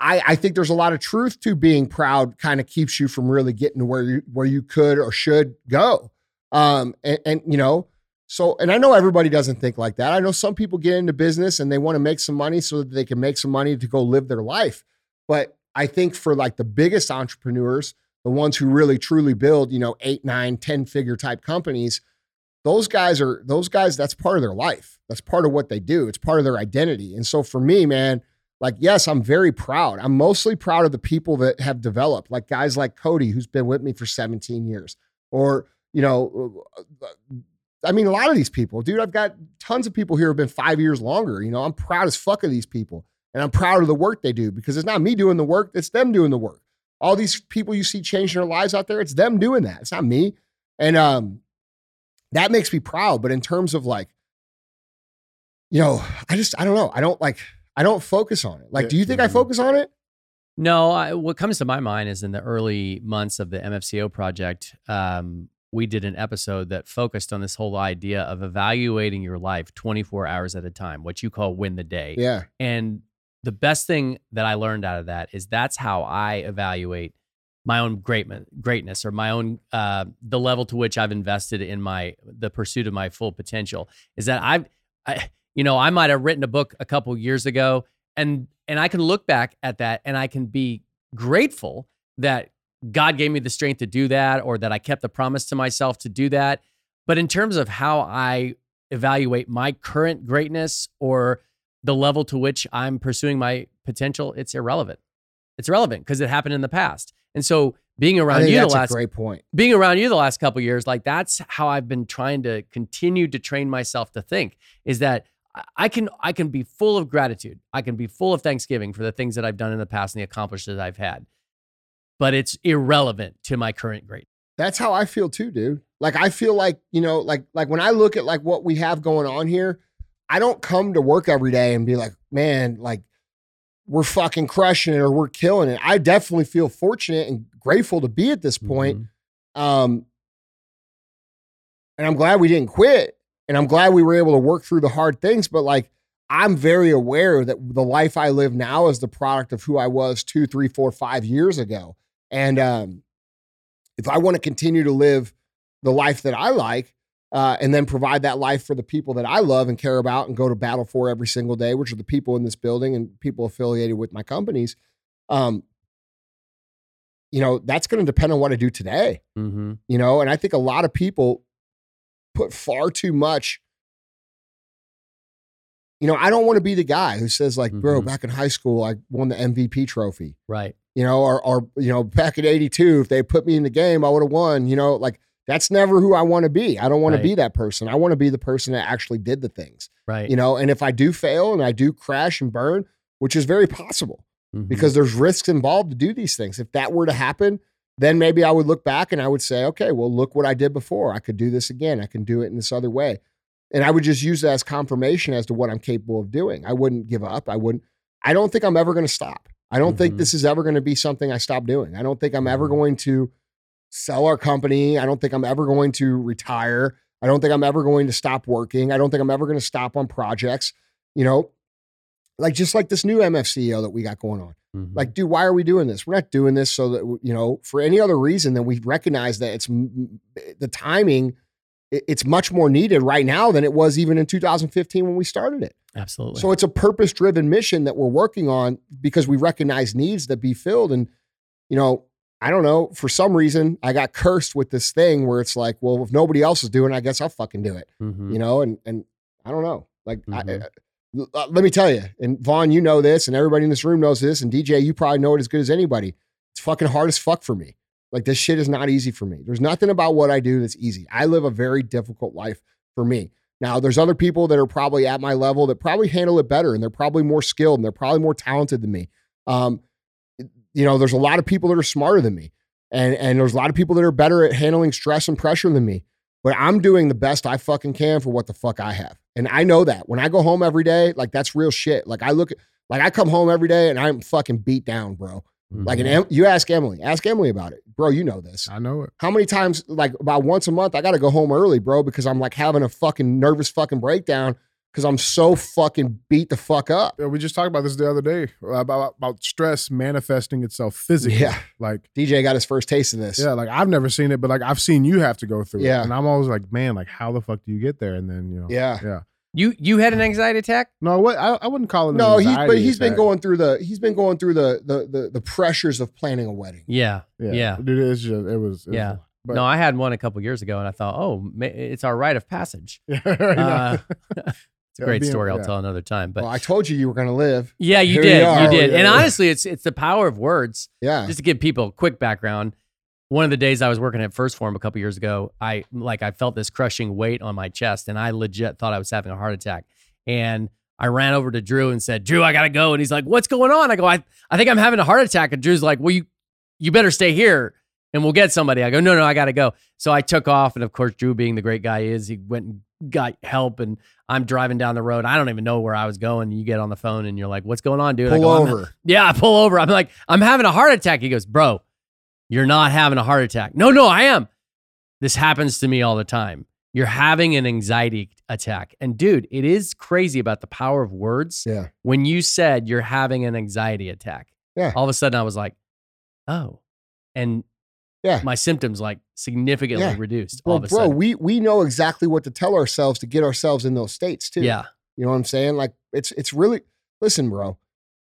I, I think there's a lot of truth to being proud kind of keeps you from really getting to where you where you could or should go. Um, and, and you know, so and I know everybody doesn't think like that. I know some people get into business and they want to make some money so that they can make some money to go live their life. But I think for like the biggest entrepreneurs, the ones who really truly build, you know, eight, nine, 10 figure type companies, those guys are those guys, that's part of their life. That's part of what they do. It's part of their identity. And so for me, man, like, yes, I'm very proud. I'm mostly proud of the people that have developed, like guys like Cody, who's been with me for 17 years, or, you know, uh, uh, I mean, a lot of these people, dude, I've got tons of people here who have been five years longer. You know, I'm proud as fuck of these people. And I'm proud of the work they do because it's not me doing the work, it's them doing the work. All these people you see changing their lives out there, it's them doing that. It's not me. And um, that makes me proud. But in terms of like, you know, I just, I don't know. I don't like, I don't focus on it. Like, do you think I focus on it? No, I, what comes to my mind is in the early months of the MFCEO project, um, we did an episode that focused on this whole idea of evaluating your life 24 hours at a time, what you call win the day. Yeah. And the best thing that I learned out of that is that's how I evaluate my own great, greatness or my own uh, the level to which I've invested in my the pursuit of my full potential. Is that I've, I, you know, I might have written a book a couple years ago, and and I can look back at that and I can be grateful that God gave me the strength to do that, or that I kept the promise to myself to do that. But in terms of how I evaluate my current greatness or the level to which I'm pursuing my potential, it's irrelevant. It's irrelevant because it happened in the past. And so being around you the that's last a great point. being around you the last couple years, like that's how I've been trying to continue to train myself to think is that I- I can I can be full of gratitude. I can be full of thanksgiving for the things that I've done in the past and the accomplishments I've had. But it's irrelevant to my current grade. That's how I feel too, dude. Like I feel like, you know, like like when I look at like what we have going on here, I don't come to work every day and be like, man, like we're fucking crushing it or we're killing it. I definitely feel fortunate and grateful to be at this point. Mhm. Um, and I'm glad we didn't quit. And I'm glad we were able to work through the hard things. But like, I'm very aware that the life I live now is the product of who I was two, three, four, five years ago. And um, if I want to continue to live the life that I like, uh, and then provide that life for the people that I love and care about and go to battle for every single day, which are the people in this building and people affiliated with my companies. Um, you know, that's going to depend on what I do today Mhm. you know and i think a lot of people put far too much you know i don't want to be the guy who says like bro Mhm. back in high school i won the mvp trophy Right. You know or or you know back in 82 if they put me in the game i would have won you know like that's never who i want to be i don't want Right. to be that person i want to be the person that actually did the things Right. you know and if i do fail and i do crash and burn which is very possible Mhm. because there's risks involved to do these things. If that were to happen, then maybe I would look back and I would say, okay, well, look what I did before. I could do this again. I can do it in this other way. And I would just use that as confirmation as to what I'm capable of doing. I wouldn't give up. I wouldn't, I don't think I'm ever going to stop. I don't think Mhm. this is ever going to be something I stop doing. I don't think I'm ever Mhm. going to sell our company. I don't think I'm ever going to retire. I don't think I'm ever going to stop working. I don't think I'm ever going to stop on projects. You know, like just like this new MFCEO that we got going on. Mhm. Like, dude, why are we doing this? We're not doing this so that you know for any other reason than we recognize that it's the timing. It's much more needed right now than it was even in 2015 when we started it. Absolutely. So it's a purpose driven mission that we're working on because we recognize needs that be filled. And, you know, I don't know, for some reason, I got cursed with this thing where it's like, well, if nobody else is doing it, I guess I'll fucking do it, Mhm. you know? And, and I don't know. Like, I, Mhm. I- uh, let me tell you, and Vaughn, you know this, and everybody in this room knows this, and DJ, you probably know it as good as anybody. It's fucking hard as fuck for me. Like, this shit is not easy for me. There's nothing about what I do that's easy. I live a very difficult life for me. Now, there's other people that are probably at my level that probably handle it better and they're probably more skilled and they're probably more talented than me. Um, you know, there's a lot of people that are smarter than me. And and there's a lot of people that are better at handling stress and pressure than me. But I'm doing the best I fucking can for what the fuck I have. And I know that. When I go home every day, like that's real shit. Like I look like I come home every day and I'm fucking beat down, bro. Like an mm-hmm. Em- you ask Emily, ask Emily about it. Bro, you know this. I know it. How many times, like about once a month, I got to go home early, bro, because I'm like having a fucking nervous fucking breakdown because I'm so fucking beat the fuck up. Yeah, we just talked about this the other day about about stress manifesting itself physically. Yeah. Like DJ got his first taste of this. yeah, like I've never seen it, but like I've seen you have to go through Yeah. it. And I'm always like, man, like how the fuck do you get there? And then, you know. Yeah. Yeah. You you had an anxiety attack? No, what I, I wouldn't call it an No, he's anxiety but he's been going through the he's been going through the the the, the pressures of planning a wedding. Yeah. Yeah. Yeah. Dude, it's just it was, it Yeah. a lot. But, no, I had one a couple years ago, and I thought, oh, it's our rite of passage. yeah, Uh, it's a great being- story. I'll yeah. tell another time. But well, I told you you were going to live. yeah, you here did. you. You did. Yeah, and yeah. honestly, it's it's the power of words. Yeah. Just to give people a quick background, one of the days I was working at 1st Phorm a couple years ago, I like I felt this crushing weight on my chest, and I legit thought I was having a heart attack. And I ran over to Drew and said, "Drew, I gotta go." And he's like, "What's going on?" I go, "I I think I'm having a heart attack." And Drew's like, "Well, you you better stay here." And we'll get somebody. I go, no, no, I gotta go. So I took off, and of course, Drew, being the great guy he is, he went and got help. And I'm driving down the road. I don't even know where I was going. You get on the phone, and you're like, "What's going on, dude?" I Pull go, "I'm- over. yeah, I pull over. I'm like, I'm having a heart attack. He goes, Bro, you're not having a heart attack. No, no, I am. This happens to me all the time. You're having an anxiety attack. And dude, it is crazy about the power of words. Yeah. When you said you're having an anxiety attack, Yeah. all of a sudden I was like, Oh. And Yeah. my symptoms like significantly Yeah. reduced all Bro, of a bro, sudden. we we know exactly what to tell ourselves to get ourselves in those states too. yeah. You know what I'm saying? Like it's it's really listen, bro.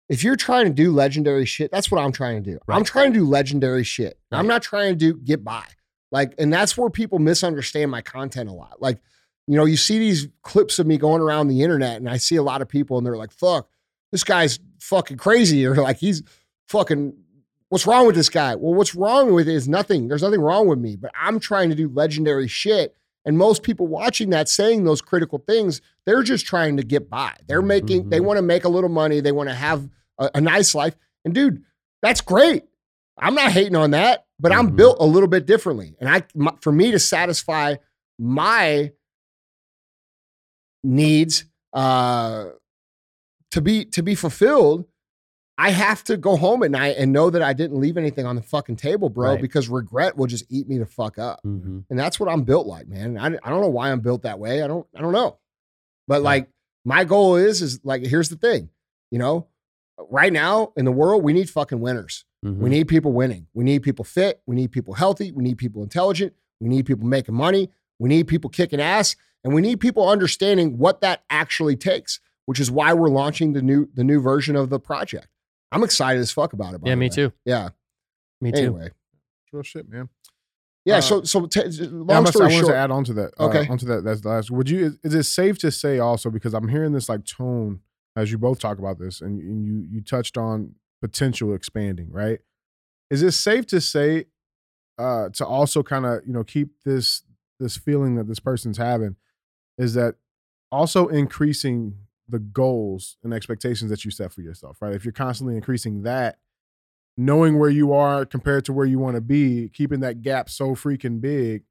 If you're trying to do legendary shit, that's what I'm trying to do. I'm trying to do legendary shit. I'm not trying to do get by. Like, and that's where people misunderstand my content a lot. Like, you know, you see these clips of me going around the internet, and I see a lot of people, and they're like, "Fuck, this guy's fucking crazy," or like, "He's fucking." What's wrong with this guy? Well, what's wrong with it is nothing. There's nothing wrong with me, but I'm trying to do legendary shit. And most people watching that saying those critical things, they're just trying to get by. They're making, they Mhm. want to make a little money. They want to have a, a nice life. And dude, that's great. I'm not hating on that, but I'm Mhm. built a little bit differently. And I, my, for me to satisfy my needs, uh, to be to be fulfilled, I have to go home at night and know that I didn't leave anything on the fucking table, bro, Right. because regret will just eat me the fuck up. Mhm. And that's what I'm built like, man. I, I don't know why I'm built that way. I don't I don't know. But Yeah. like my goal is is like here's the thing, you know, right now in the world we need fucking winners. Mhm. We need people winning. We need people fit. We need people healthy. We need people intelligent. We need people making money. We need people kicking ass, and we need people understanding what that actually takes. Which is why we're launching the new the new version of the project. I'm excited as fuck about it. by yeah, the me way. too. Yeah. Me too. Anyway. Real shit, man. Yeah. Uh, so so t- long Yeah, I, must, I story wanted short. to add on to that. uh, Okay. onto that. That's the last. Would you? Is, is it safe to say also because I'm hearing this like tone as you both talk about this, and, and you you touched on potential expanding, right? Is it safe to say uh, to also kind of you know keep this this feeling that this person's having is that also increasing the goals and expectations that you set for yourself, right? If you're constantly increasing that, knowing where you are compared to where you want to be, keeping that gap so freaking big,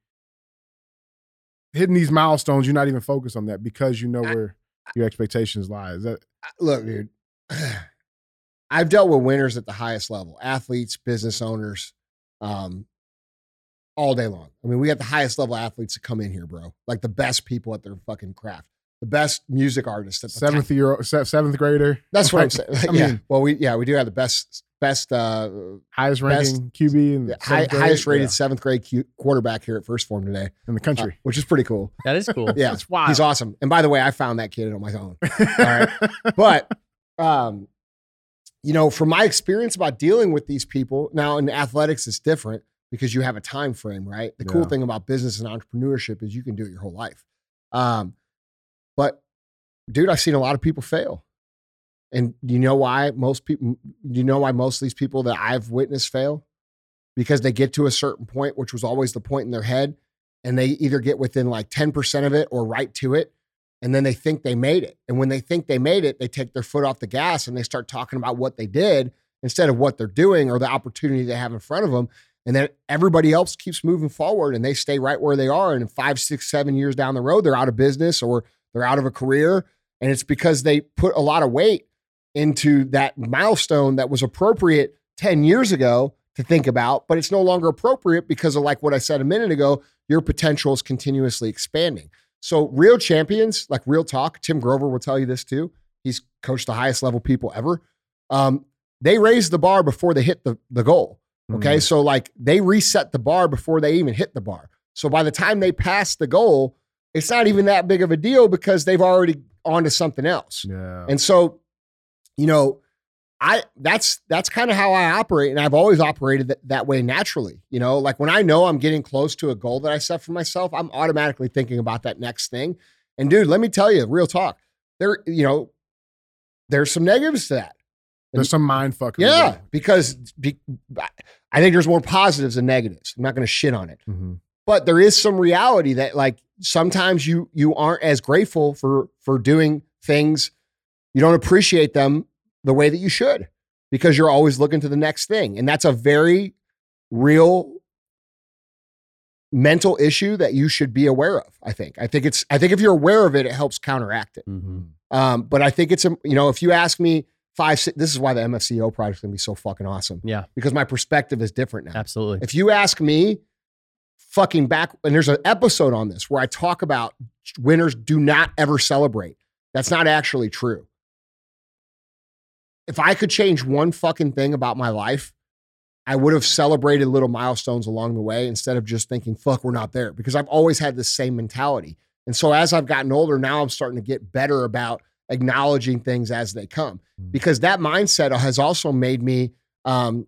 hitting these milestones, you're not even focused on that because you know I- where your expectations lie. Is that look, dude, I've dealt with winners at the highest level, athletes, business owners, um, all day long. I mean, we got the highest level athletes to come in here, bro. Like the best people at their fucking craft, the best music artist at the seventh top. year se- seventh grader? That's what I'm Like, saying. I yeah. well, we yeah we do have the best best uh Highest Best- ranking QB in the high, highest rated Yeah, seventh grade Q- quarterback here at 1st Phorm today, in the uh, country. which is pretty cool. That is cool. Yeah, That's wild. he's awesome. And by the way, I found that kid on my own. right. but um you know from my experience about dealing with these people now in athletics it's different because you have a time frame right the cool thing about business and entrepreneurship is you can do it your whole life um but dude i've seen a lot of people fail and you know why most people you know why most of these people that i've witnessed fail because they get to a certain point which was always the point in their head and they either get within like 10% of it or right to it and then they think they made it. And when they think they made it, they take their foot off the gas and they start talking about what they did instead of what they're doing or the opportunity they have in front of them. And then everybody else keeps moving forward and they stay right where they are. And five, six, seven years down the road, they're out of business or they're out of a career. And it's because they put a lot of weight into that milestone that was appropriate 10 years ago to think about, but it's no longer appropriate because of like what I said a minute ago, your potential is continuously expanding. So real champions, like real talk, Tim Grover will tell you this too. He's coached the highest level people ever. Um, they raise the bar before they hit the, the goal. Okay. Mm. So like they reset the bar before they even hit the bar. So by the time they pass the goal, it's not even that big of a deal because they've already on to something else. Yeah. And so, you know, I that's that's kind of how I operate, and I've always operated that, that way naturally. You know, like when I know I'm getting close to a goal that I set for myself, I'm automatically thinking about that next thing. And dude, let me tell you, real talk. There, you know, there's some negatives to that. There's some mind fucking. Yeah, because be, I think there's more positives than negatives. I'm not going to shit on it hmm but there is some reality that like sometimes you you aren't as grateful for for doing things. You don't appreciate them the way that you should because you're always looking to the next thing. And that's a very real mental issue that you should be aware of i think. I think it's i think if you're aware of it it helps counteract it. Hmm um, but i think it's a you know if you ask me five six, this is why the MFCEO project is going to be so fucking awesome. Yeah, because my perspective is different now. Absolutely. if you ask me, fucking back, and there's an episode on this where I talk about winners do not ever celebrate. That's not actually true. If I could change one fucking thing about my life, I would have celebrated little milestones along the way instead of just thinking, fuck, we're not there. Because I've always had this same mentality. And so as I've gotten older, now I'm starting to get better about acknowledging things as they come. Mm. Because that mindset has also made me um,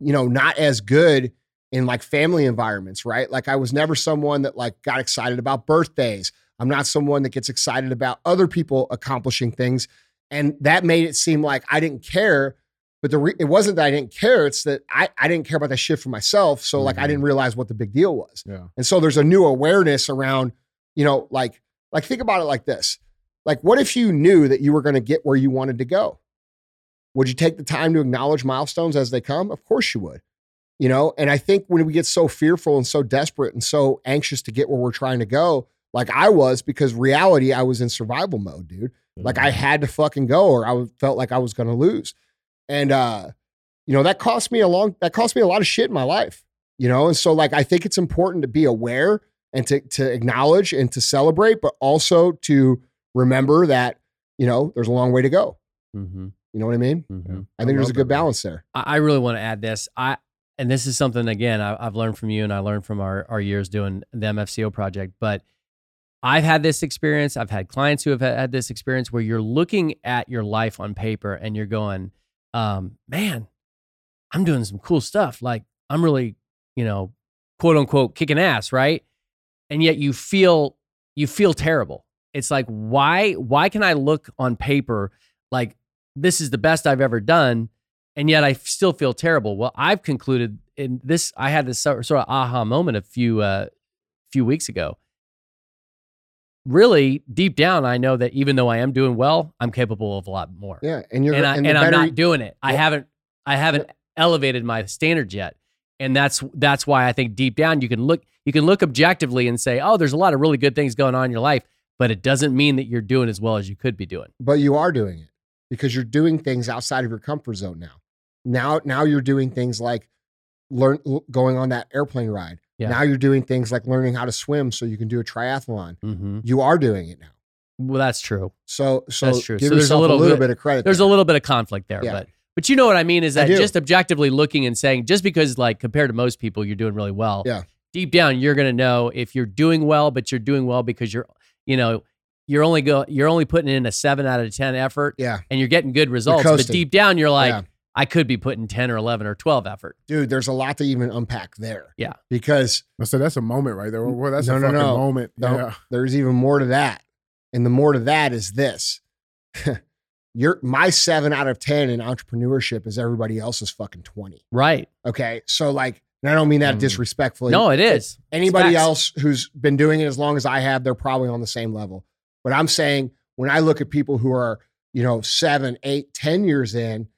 you know, not as good in like family environments, right? Like I was never someone that like got excited about birthdays. I'm not someone that gets excited about other people accomplishing things. And that made it seem like I didn't care. But the re- it wasn't that I didn't care. It's that I, I didn't care about that shit for myself. So like I didn't mm-hmm. realize what the big deal was. Yeah. And so there's a new awareness around, you know, like, like think about it like this. Like, what if you knew that you were going to get where you wanted to go? Would you take the time to acknowledge milestones as they come? Of course you would. You know, and I think when we get so fearful and so desperate and so anxious to get where we're trying to go, like I was because reality, I was in survival mode, dude. Like I had to fucking go or I felt like I was going to lose. And, uh, you know, that cost me a long, that cost me a lot of shit in my life, you know? And so like, I think it's important to be aware and to, to acknowledge and to celebrate, but also to remember that, you know, there's a long way to go. Mm-hmm, You know what I mean? mm-hmm. I think I there's a good that, balance there. I, I really want to add this. I and this is something again I, I've learned from you, and I learned from our our years doing the MFCEO project. But I've had this experience. I've had clients who have had had this experience where you're looking at your life on paper and you're going, um, "Man, I'm doing some cool stuff. Like I'm really, you know, quote unquote, kicking ass, right?" And yet you feel you feel terrible. It's like why why can I look on paper like this is the best I've ever done? And yet I still feel terrible. Well, I've concluded in this. I had this sort of aha moment a few uh, few weeks ago. Really deep down, I know that even though I am doing well, I'm capable of a lot more. Yeah. And you're, and I, and, and I'm not doing it. I haven't I haven't elevated my standards yet, and that's that's why I think deep down you can look you can look objectively and say, oh, there's a lot of really good things going on in your life, but it doesn't mean that you're doing as well as you could be doing. but you are doing it because you're doing things outside of your comfort zone now. Now, now you're doing things like learn going on that airplane ride. Yeah. Now you're doing things like learning how to swim so you can do a triathlon. Mm-hmm. You are doing it now. Well, that's true. So, so That's true. give So there's a yourself a little little, bit- bit, of credit. there's a little bit of conflict there, Yeah. but but you know what I mean is that just objectively looking and saying just because like compared to most people you're doing really well. Yeah. Deep down you're going to know if you're doing well but you're doing well because you're you know you're only go you're only putting in a 7 out of 10 effort yeah, and you're getting good results but deep down you're like Yeah. I could be putting 10 or 11 or 12 effort. dude. There's a lot to even unpack there. Yeah. because so that's a moment right there. Well, that's No, a no, fucking no. moment. No. Yeah. there's even more to that, and the more to that is this. Your my seven out of ten in entrepreneurship is everybody else's fucking twenty. Right. Okay, so like, and I don't mean that Mm. disrespectfully. no, it is. anybody else who's been doing it as long as I have, they're probably on the same level. But I'm saying when I look at people who are, you know, seven, eight, ten years in,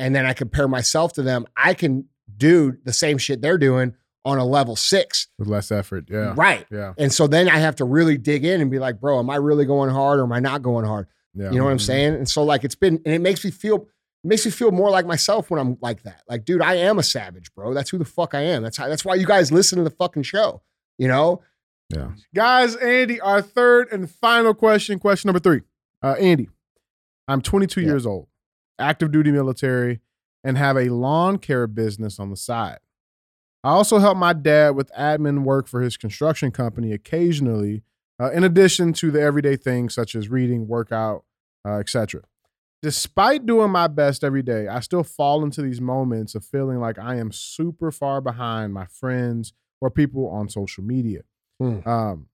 and then I compare myself to them, I can do the same shit they're doing on a level six. With less effort. Yeah. Right. Yeah. And so then I have to really dig in and be like, bro, am I really going hard or am I not going hard? Yeah. You know what I'm Mhm. saying? And so like it's been, and it makes me feel, makes me feel more like myself when I'm like that. Like, dude, I am a savage, bro. That's who the fuck I am. That's how. That's why you guys listen to the fucking show. You know? Yeah. Guys, Andy, our third and final question, question number three. Uh, Andy, I'm 22 Yeah. years old, active duty military, and have a lawn care business on the side. I also help my dad with admin work for his construction company occasionally, uh, in addition to the everyday things such as reading, workout, uh, etc. Despite doing my best every day, I still fall into these moments of feeling like I am super far behind my friends or people on social media. Hmm. Um,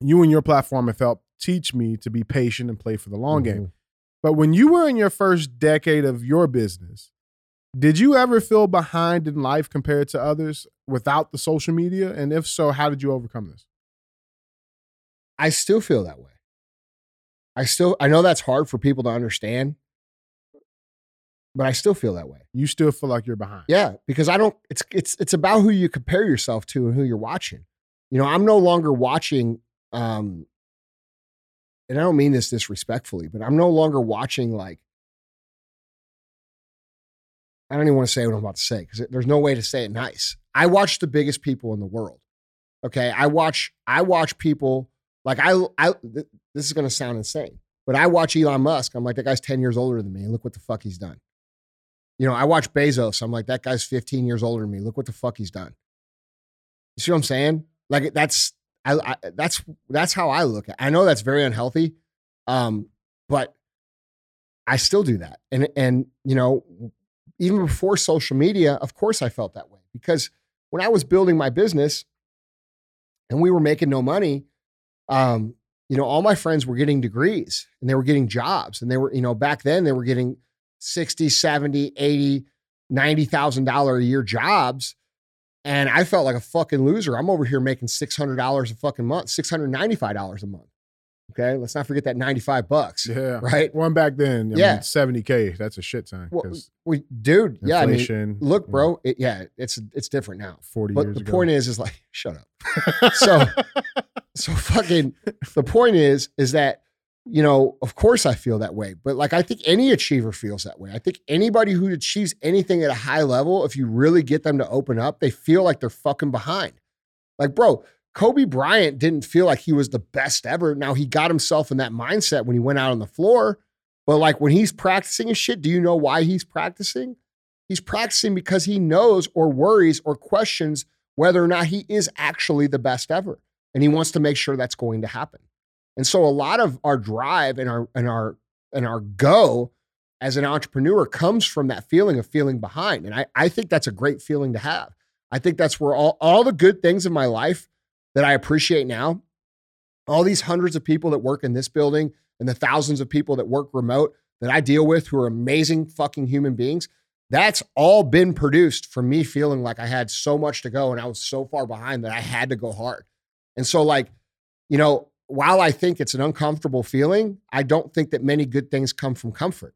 you and your platform have helped teach me to be patient and play for the long game. But when you were in your first decade of your business, did you ever feel behind in life compared to others without the social media? And if so, how did you overcome this? I still feel that way. I still, I know that's hard for people to understand, but I still feel that way. You still feel like you're behind. Yeah, because I don't. It's it's it's about who you compare yourself to and who you're watching. You know, I'm no longer watching. um And I don't mean this disrespectfully, but I'm no longer watching like. I don't even want to say what I'm about to say because there's no way to say it nice. I watch the biggest people in the world. Okay, I watch I watch people like I I. th- This is going to sound insane, but I watch Elon Musk. I'm like that guy's 10 years older than me. Look what the fuck he's done. You know, I watch Bezos. I'm like, that guy's 15 years older than me. Look what the fuck he's done. You see what I'm saying? Like that's I, I that's that's how I look at. It. I know that's very unhealthy, um, but I still do that. And and you know, even before social media, of course, I felt that way because when I was building my business and we were making no money, um, you know, all my friends were getting degrees and they were getting jobs and they were, you know, back then they were getting 60, 70, 80, 90,000 dollar a year jobs. And I felt like a fucking loser. I'm over here making $600 a fucking month, $695 a month. Okay. Let's not forget that 95 bucks. Yeah. Right. One back then, I Yeah. mean, 70K. That's a shit ton. Well, we, dude, yeah. I mean, look, bro. It, yeah, it's, it's different now. 40 But years the ago. point is, is like, shut up. so- so fucking the point is, is that, you know, of course I feel that way, but like I think any achiever feels that way. I think anybody who achieves anything at a high level, if you really get them to open up, they feel like they're fucking behind. Like, bro, Kobe Bryant didn't feel like he was the best ever. Now he got himself in that mindset when he went out on the floor. But like when he's practicing his shit, do you know why he's practicing? He's practicing because he knows or worries or questions whether or not he is actually the best ever. And he wants to make sure that's going to happen. And so a lot of our drive and our and our and our go as an entrepreneur comes from that feeling of feeling behind. And I, I think that's a great feeling to have. I think that's where all, all the good things in my life that I appreciate now, all these hundreds of people that work in this building and the thousands of people that work remote that I deal with who are amazing fucking human beings, that's all been produced from me feeling like I had so much to go and I was so far behind that I had to go hard. And so, like, you know, while I think it's an uncomfortable feeling, I don't think that many good things come from comfort.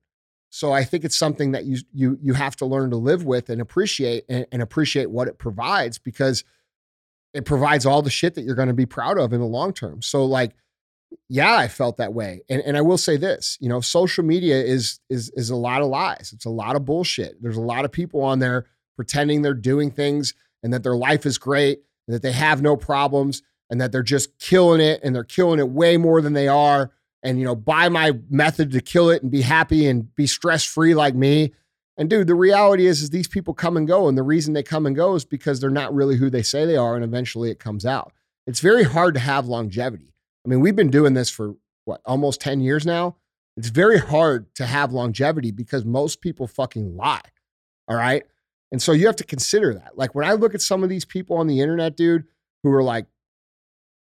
So I think it's something that you you you have to learn to live with and appreciate and, and appreciate what it provides because it provides all the shit that you're going to be proud of in the long term. So like, yeah, I felt that way. And and I will say this, you know, social media is is is a lot of lies. It's a lot of bullshit. There's a lot of people on there pretending they're doing things and that their life is great and that they have no problems and that they're just killing it and they're killing it way more than they are and you know buy my method to kill it and be happy and be stress free like me and dude, the reality is, is these people come and go, and the reason they come and go is because they're not really who they say they are, and eventually it comes out. It's very hard to have longevity. I mean, we've been doing this for what almost ten years now. It's very hard to have longevity because most people fucking lie. All right, and so you have to consider that. Like when I look at some of these people on the internet, dude, who are like,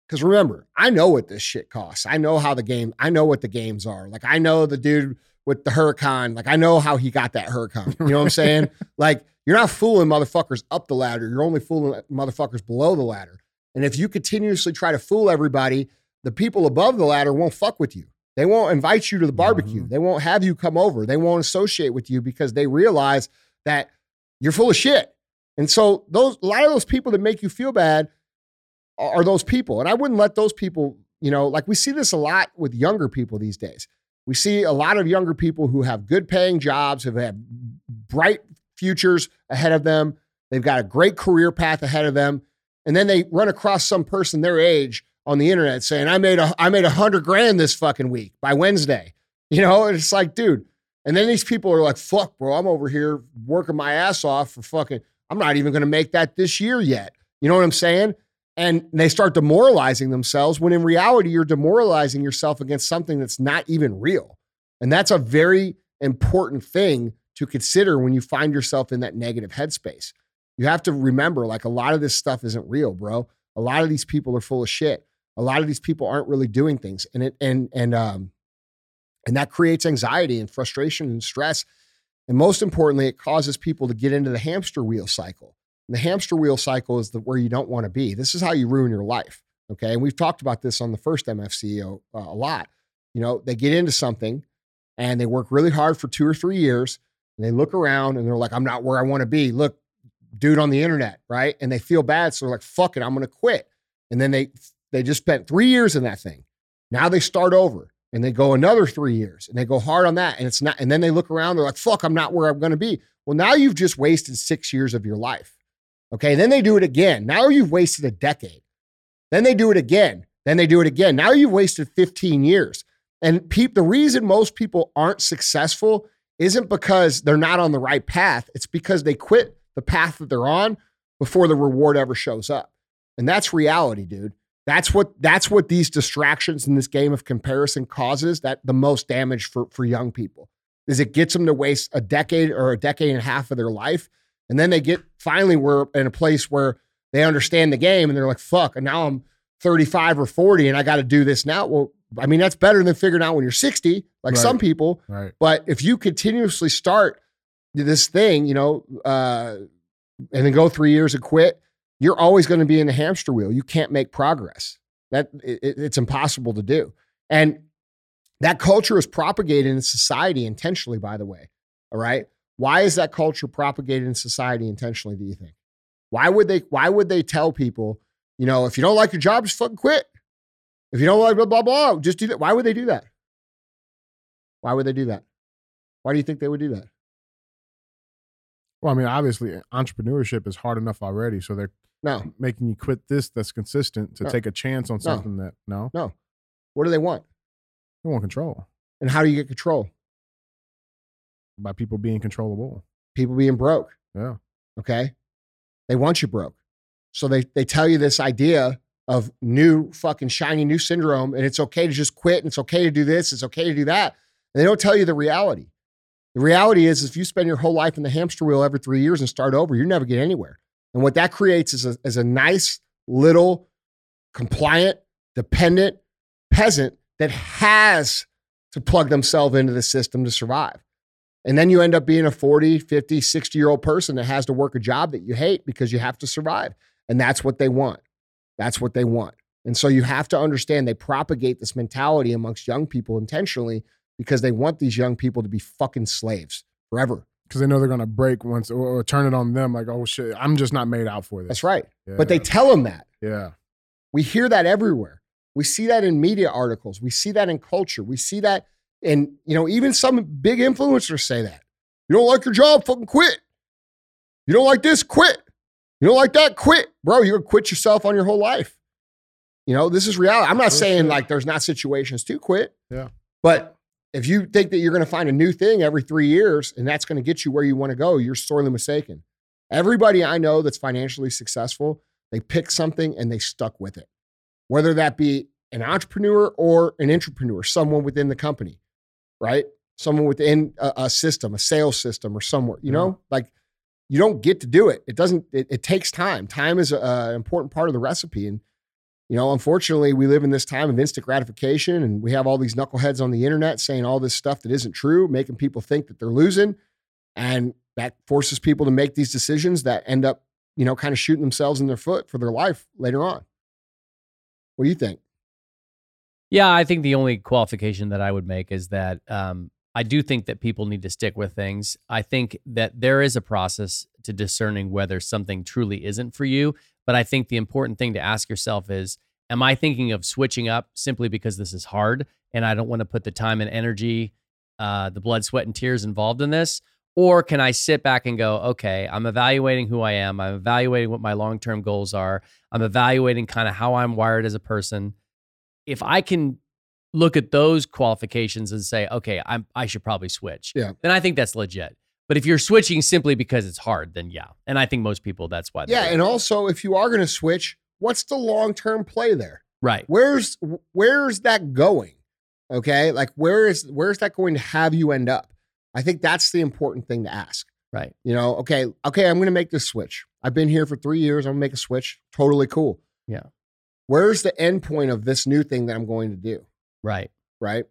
because remember, I know what this shit costs. I know how the game. I know what the games are. Like I know the dude with the Huracan. Like I know how he got that Huracan. You know what I'm saying? like you're not fooling motherfuckers up the ladder. You're only fooling motherfuckers below the ladder. And if you continuously try to fool everybody, the people above the ladder won't fuck with you. They won't invite you to the barbecue. Mm-hmm. They won't have you come over. They won't associate with you because they realize that you're full of shit. And so those a lot of those people that make you feel bad are those people. And I wouldn't let those people, you know, like we see this a lot with younger people these days. We see a lot of younger people who have good paying jobs, who have bright futures ahead of them. They've got a great career path ahead of them. And then they run across some person their age on the internet saying, I made a I made a hundred grand this fucking week by Wednesday. You know, and it's like, dude. And then these people are like, fuck, bro, I'm over here working my ass off for fucking, I'm not even gonna make that this year yet. You know what I'm saying? And they start demoralizing themselves when in reality you're demoralizing yourself against something that's not even real. And that's a very important thing to consider when you find yourself in that negative headspace. You have to remember like a lot of this stuff isn't real bro. A lot of these people are full of shit. A lot of these people aren't really doing things. And it and and um and that creates anxiety and frustration and stress. And most importantly it causes people to get into the hamster wheel cycle and the hamster wheel cycle is the, where you don't want to be. This is how you ruin your life. Okay. And we've talked about this on the first MFCEO uh, a lot. You know, they get into something and they work really hard for two or three years and they look around and they're like, I'm not where I want to be. Look, dude on the internet, right? And they feel bad. So they're like, fuck it, I'm going to quit. And then they, they just spent three years in that thing. Now they start over and they go another three years and they go hard on that. And it's not, and then they look around, they're like, fuck, I'm not where I'm going to be. Well, now you've just wasted six years of your life. Okay. Then they do it again. Now you've wasted a decade. Then they do it again. Then they do it again. Now you've wasted 15 years. And pe- the reason most people aren't successful isn't because they're not on the right path. It's because they quit the path that they're on before the reward ever shows up. And that's reality, dude. That's what that's what these distractions in this game of comparison causes that the most damage for for young people. Is it gets them to waste a decade or a decade and a half of their life and then they get finally we're in a place where they understand the game and they're like, fuck, and now I'm 35 or 40 and I got to do this now. Well, I mean, that's better than figuring out when you're 60, like Right. some people. Right. But if you continuously start this thing, you know, uh, and then go three years and quit, you're always going to be in the hamster wheel. You can't make progress. That it, it- it's impossible to do. And that culture is propagated in society intentionally, by the way. All right. Why is that culture propagated in society intentionally, do you think? Why would they why would they tell people, you know, if you don't like your job, just fucking quit? If you don't like blah, blah, blah, just do that. Why would they do that? Why would they do that? Why do you think they would do that? Well, I mean, obviously, entrepreneurship is hard enough already, so they're No, making you quit this that's consistent to No. take a chance on something that no, no. What do they want? they want control And how do you get control? By people being controllable. People being broke. Yeah, Okay. They want you broke. So they, they tell you this idea of new fucking shiny new syndrome, and it's okay to just quit, and it's okay to do this, it's okay to do that. And they don't tell you the reality. The reality is, if you spend your whole life in the hamster wheel every three years and start over, you never get anywhere. And what that creates is a, is a nice little compliant, dependent peasant that has to plug themselves into the system to survive. And then you end up being a 40, 50, 60 year old person that has to work a job that you hate because you have to survive. And that's what they want. That's what they want. And so you have to understand they propagate this mentality amongst young people intentionally because they want these young people to be fucking slaves forever. because they know they're gonna break once or, or turn it on them. Like, oh shit, I'm just not made out for this. That's right. Yeah. But they tell them that. yeah, We hear that everywhere. We see that in media articles. We see that in culture. We see that in, you know, even some big influencers say that. You don't like your job, fucking quit. You don't like this, quit. You don't like that, quit. Bro, you're gonna quit yourself on your whole life. You know, this is reality. I'm not saying like there's not situations to quit. Yeah. But if you think that you're gonna find a new thing every three years and that's gonna get you where you want to go, you're sorely mistaken. Everybody I know that's financially successful, they pick something and they stuck with it whether that be an entrepreneur or an intrapreneur, someone within the company, right? Someone within a, a system, a sales system, or somewhere, you know, like you don't get to do it. It doesn't, it, it takes time. Time is an important part of the recipe. And, you know, unfortunately, we live in this time of instant gratification and we have all these knuckleheads on the internet saying all this stuff that isn't true, making people think that they're losing. And that forces people to make these decisions that end up, you know, kind of shooting themselves in their foot for their life later on. What do you think? Yeah, I think the only qualification that I would make is that um, I do think that people need to stick with things. I think that there is a process to discerning whether something truly isn't for you. But I think the important thing to ask yourself is Am I thinking of switching up simply because this is hard and I don't want to put the time and energy, uh, the blood, sweat, and tears involved in this? Or can I sit back and go, okay, I'm evaluating who I am. I'm evaluating what my long term goals are. I'm evaluating kind of how I'm wired as a person. If I can look at those qualifications and say, okay, I'm, I should probably switch, Yeah. then I think that's legit. But if you're switching simply because it's hard, then yeah. And I think most people, that's why. Yeah, and also if you are going to switch, what's the long term play there? right. Where's where's that going? Okay, like where is where's that going to have you end up? I think that's the important thing to ask. Right. You know, okay, okay, I'm going to make this switch. I've been here for three years. I'm going to make a switch. Totally cool. Yeah. Where's the end point of this new thing that I'm going to do? Right. Right.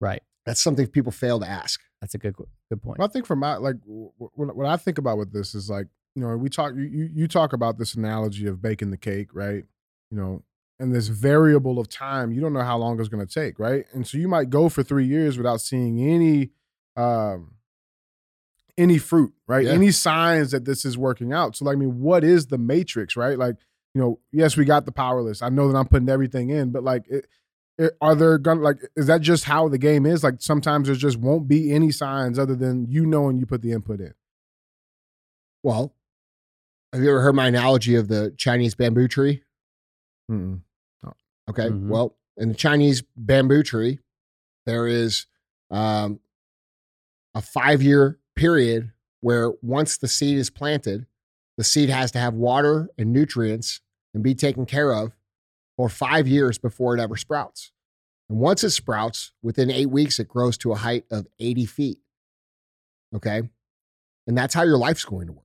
Right. That's something people fail to ask. That's a good good point. Well, I think for my like w- w- what, what I think about with this is like you know we talk you you you talk about this analogy of baking the cake, right? You know, and this variable of time, you don't know how long it's going to take, right? And so you might go for three years without seeing any um any fruit, right? Yeah. Any signs that this is working out. So like, I mean, what is the matrix, right? Like, you know, yes, we got the power list. I know that I'm putting everything in, but like, it, it, are there gonna like is that just how the game is? Like sometimes there just won't be any signs other than you knowing you put the input in. Well, have you ever heard my analogy of the Chinese bamboo tree? Mm-mm. Okay. Mhm. Well, in the Chinese bamboo tree, there is um, a five year period where once the seed is planted, the seed has to have water and nutrients and be taken care of for five years before it ever sprouts. And once it sprouts, within eight weeks, it grows to a height of 80 feet. Okay. And that's how your life's going to work.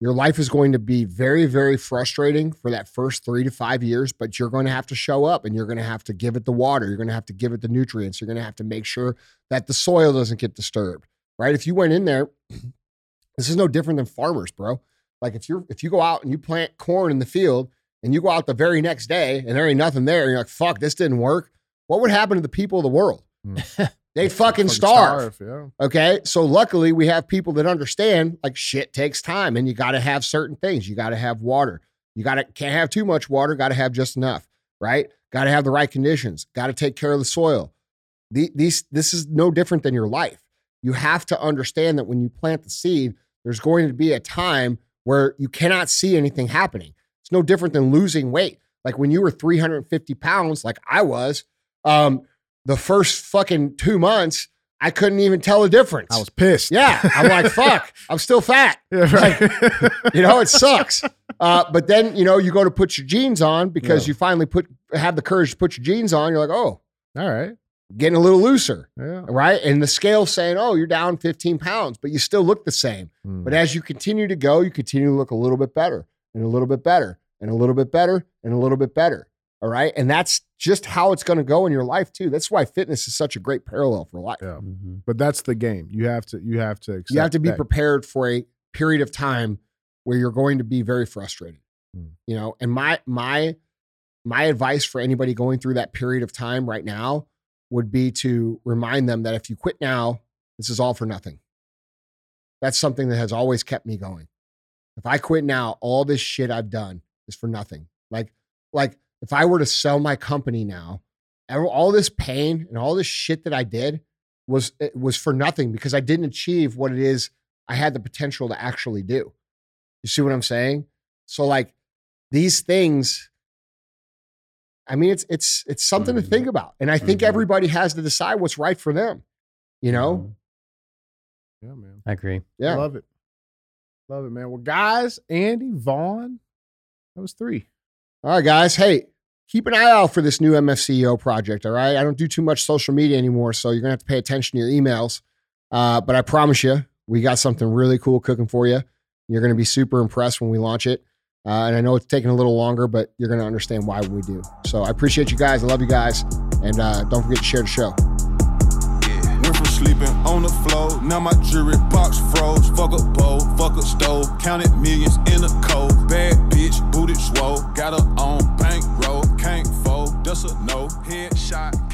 Your life is going to be very, very frustrating for that first three to five years, but you're going to have to show up and you're going to have to give it the water. You're going to have to give it the nutrients. You're going to have to make sure that the soil doesn't get disturbed, right? If you went in there, this is no different than farmers, bro. Like if you're if you go out and you plant corn in the field and you go out the very next day and there ain't nothing there, and you're like, fuck, this didn't work. What would happen to the people of the world? Mm. They'd fucking starve. Yeah. Okay. So luckily we have people that understand like shit takes time and you got to have certain things. You got to have water. You got to can't have too much water, got to have just enough, right? got to have the right conditions, got to take care of the soil. The, these, this is no different than your life. You have to understand that when you plant the seed, there's going to be a time where you cannot see anything happening. It's no different than losing weight. Like when you were 350 pounds, like I was, um, the first fucking two months, I couldn't even tell the difference. I was pissed. yeah, I'm like, fuck, I'm still fat. Yeah, right. You know, it sucks. Uh, but then, you know, you go to put your jeans on because Yeah. you finally put have the courage to put your jeans on. You're like, oh, All right. Getting a little looser, Yeah. right? And the scale saying, oh, you're down 15 pounds, but you still look the same. Mm. But as you continue to go, you continue to look a little bit better and a little bit better and a little bit better and a little bit better. All right. And that's just how it's going to go in your life, too. That's why fitness is such a great parallel for life. Yeah. Mhm. But that's the game. You have to. You have to. Accept you have to be that. prepared for a period of time where you're going to be very frustrated. Mm. You know, and my my my advice for anybody going through that period of time right now would be to remind them that if you quit now, this is all for nothing. That's something that has always kept me going. If I quit now, all this shit I've done is for nothing. Like like if I were to sell my company now, all this pain and all this shit that I did was was for nothing because I didn't achieve what it is I had the potential to actually do. You see what I'm saying? So like these things I mean it's it's it's something to Mhm. think about. And I think Mhm. everybody has to decide what's right for them. You know? Mhm. Yeah, man. I agree. Yeah. Love it. Love it, man. Well, guys, Andy, Vaughn, that was three. All right, guys. Hey, keep an eye out for this new MFCEO project. All right. I don't do too much social media anymore, so you're gonna have to pay attention to your emails. Uh, but I promise you, we got something really cool cooking for you. You're gonna be super impressed when we launch it. Uh, and I know it's taking a little longer, but you're gonna understand why we do. So I appreciate you guys. I love you guys, and uh, don't forget to share the show. Yeah. Went from sleeping on the floor, now my jewelry box froze. Fuck a bowl, fuck a stove, counted millions in a cold. Bad bitch, booted swole, got her on bankroll, can't fold, that's a no. Headshot.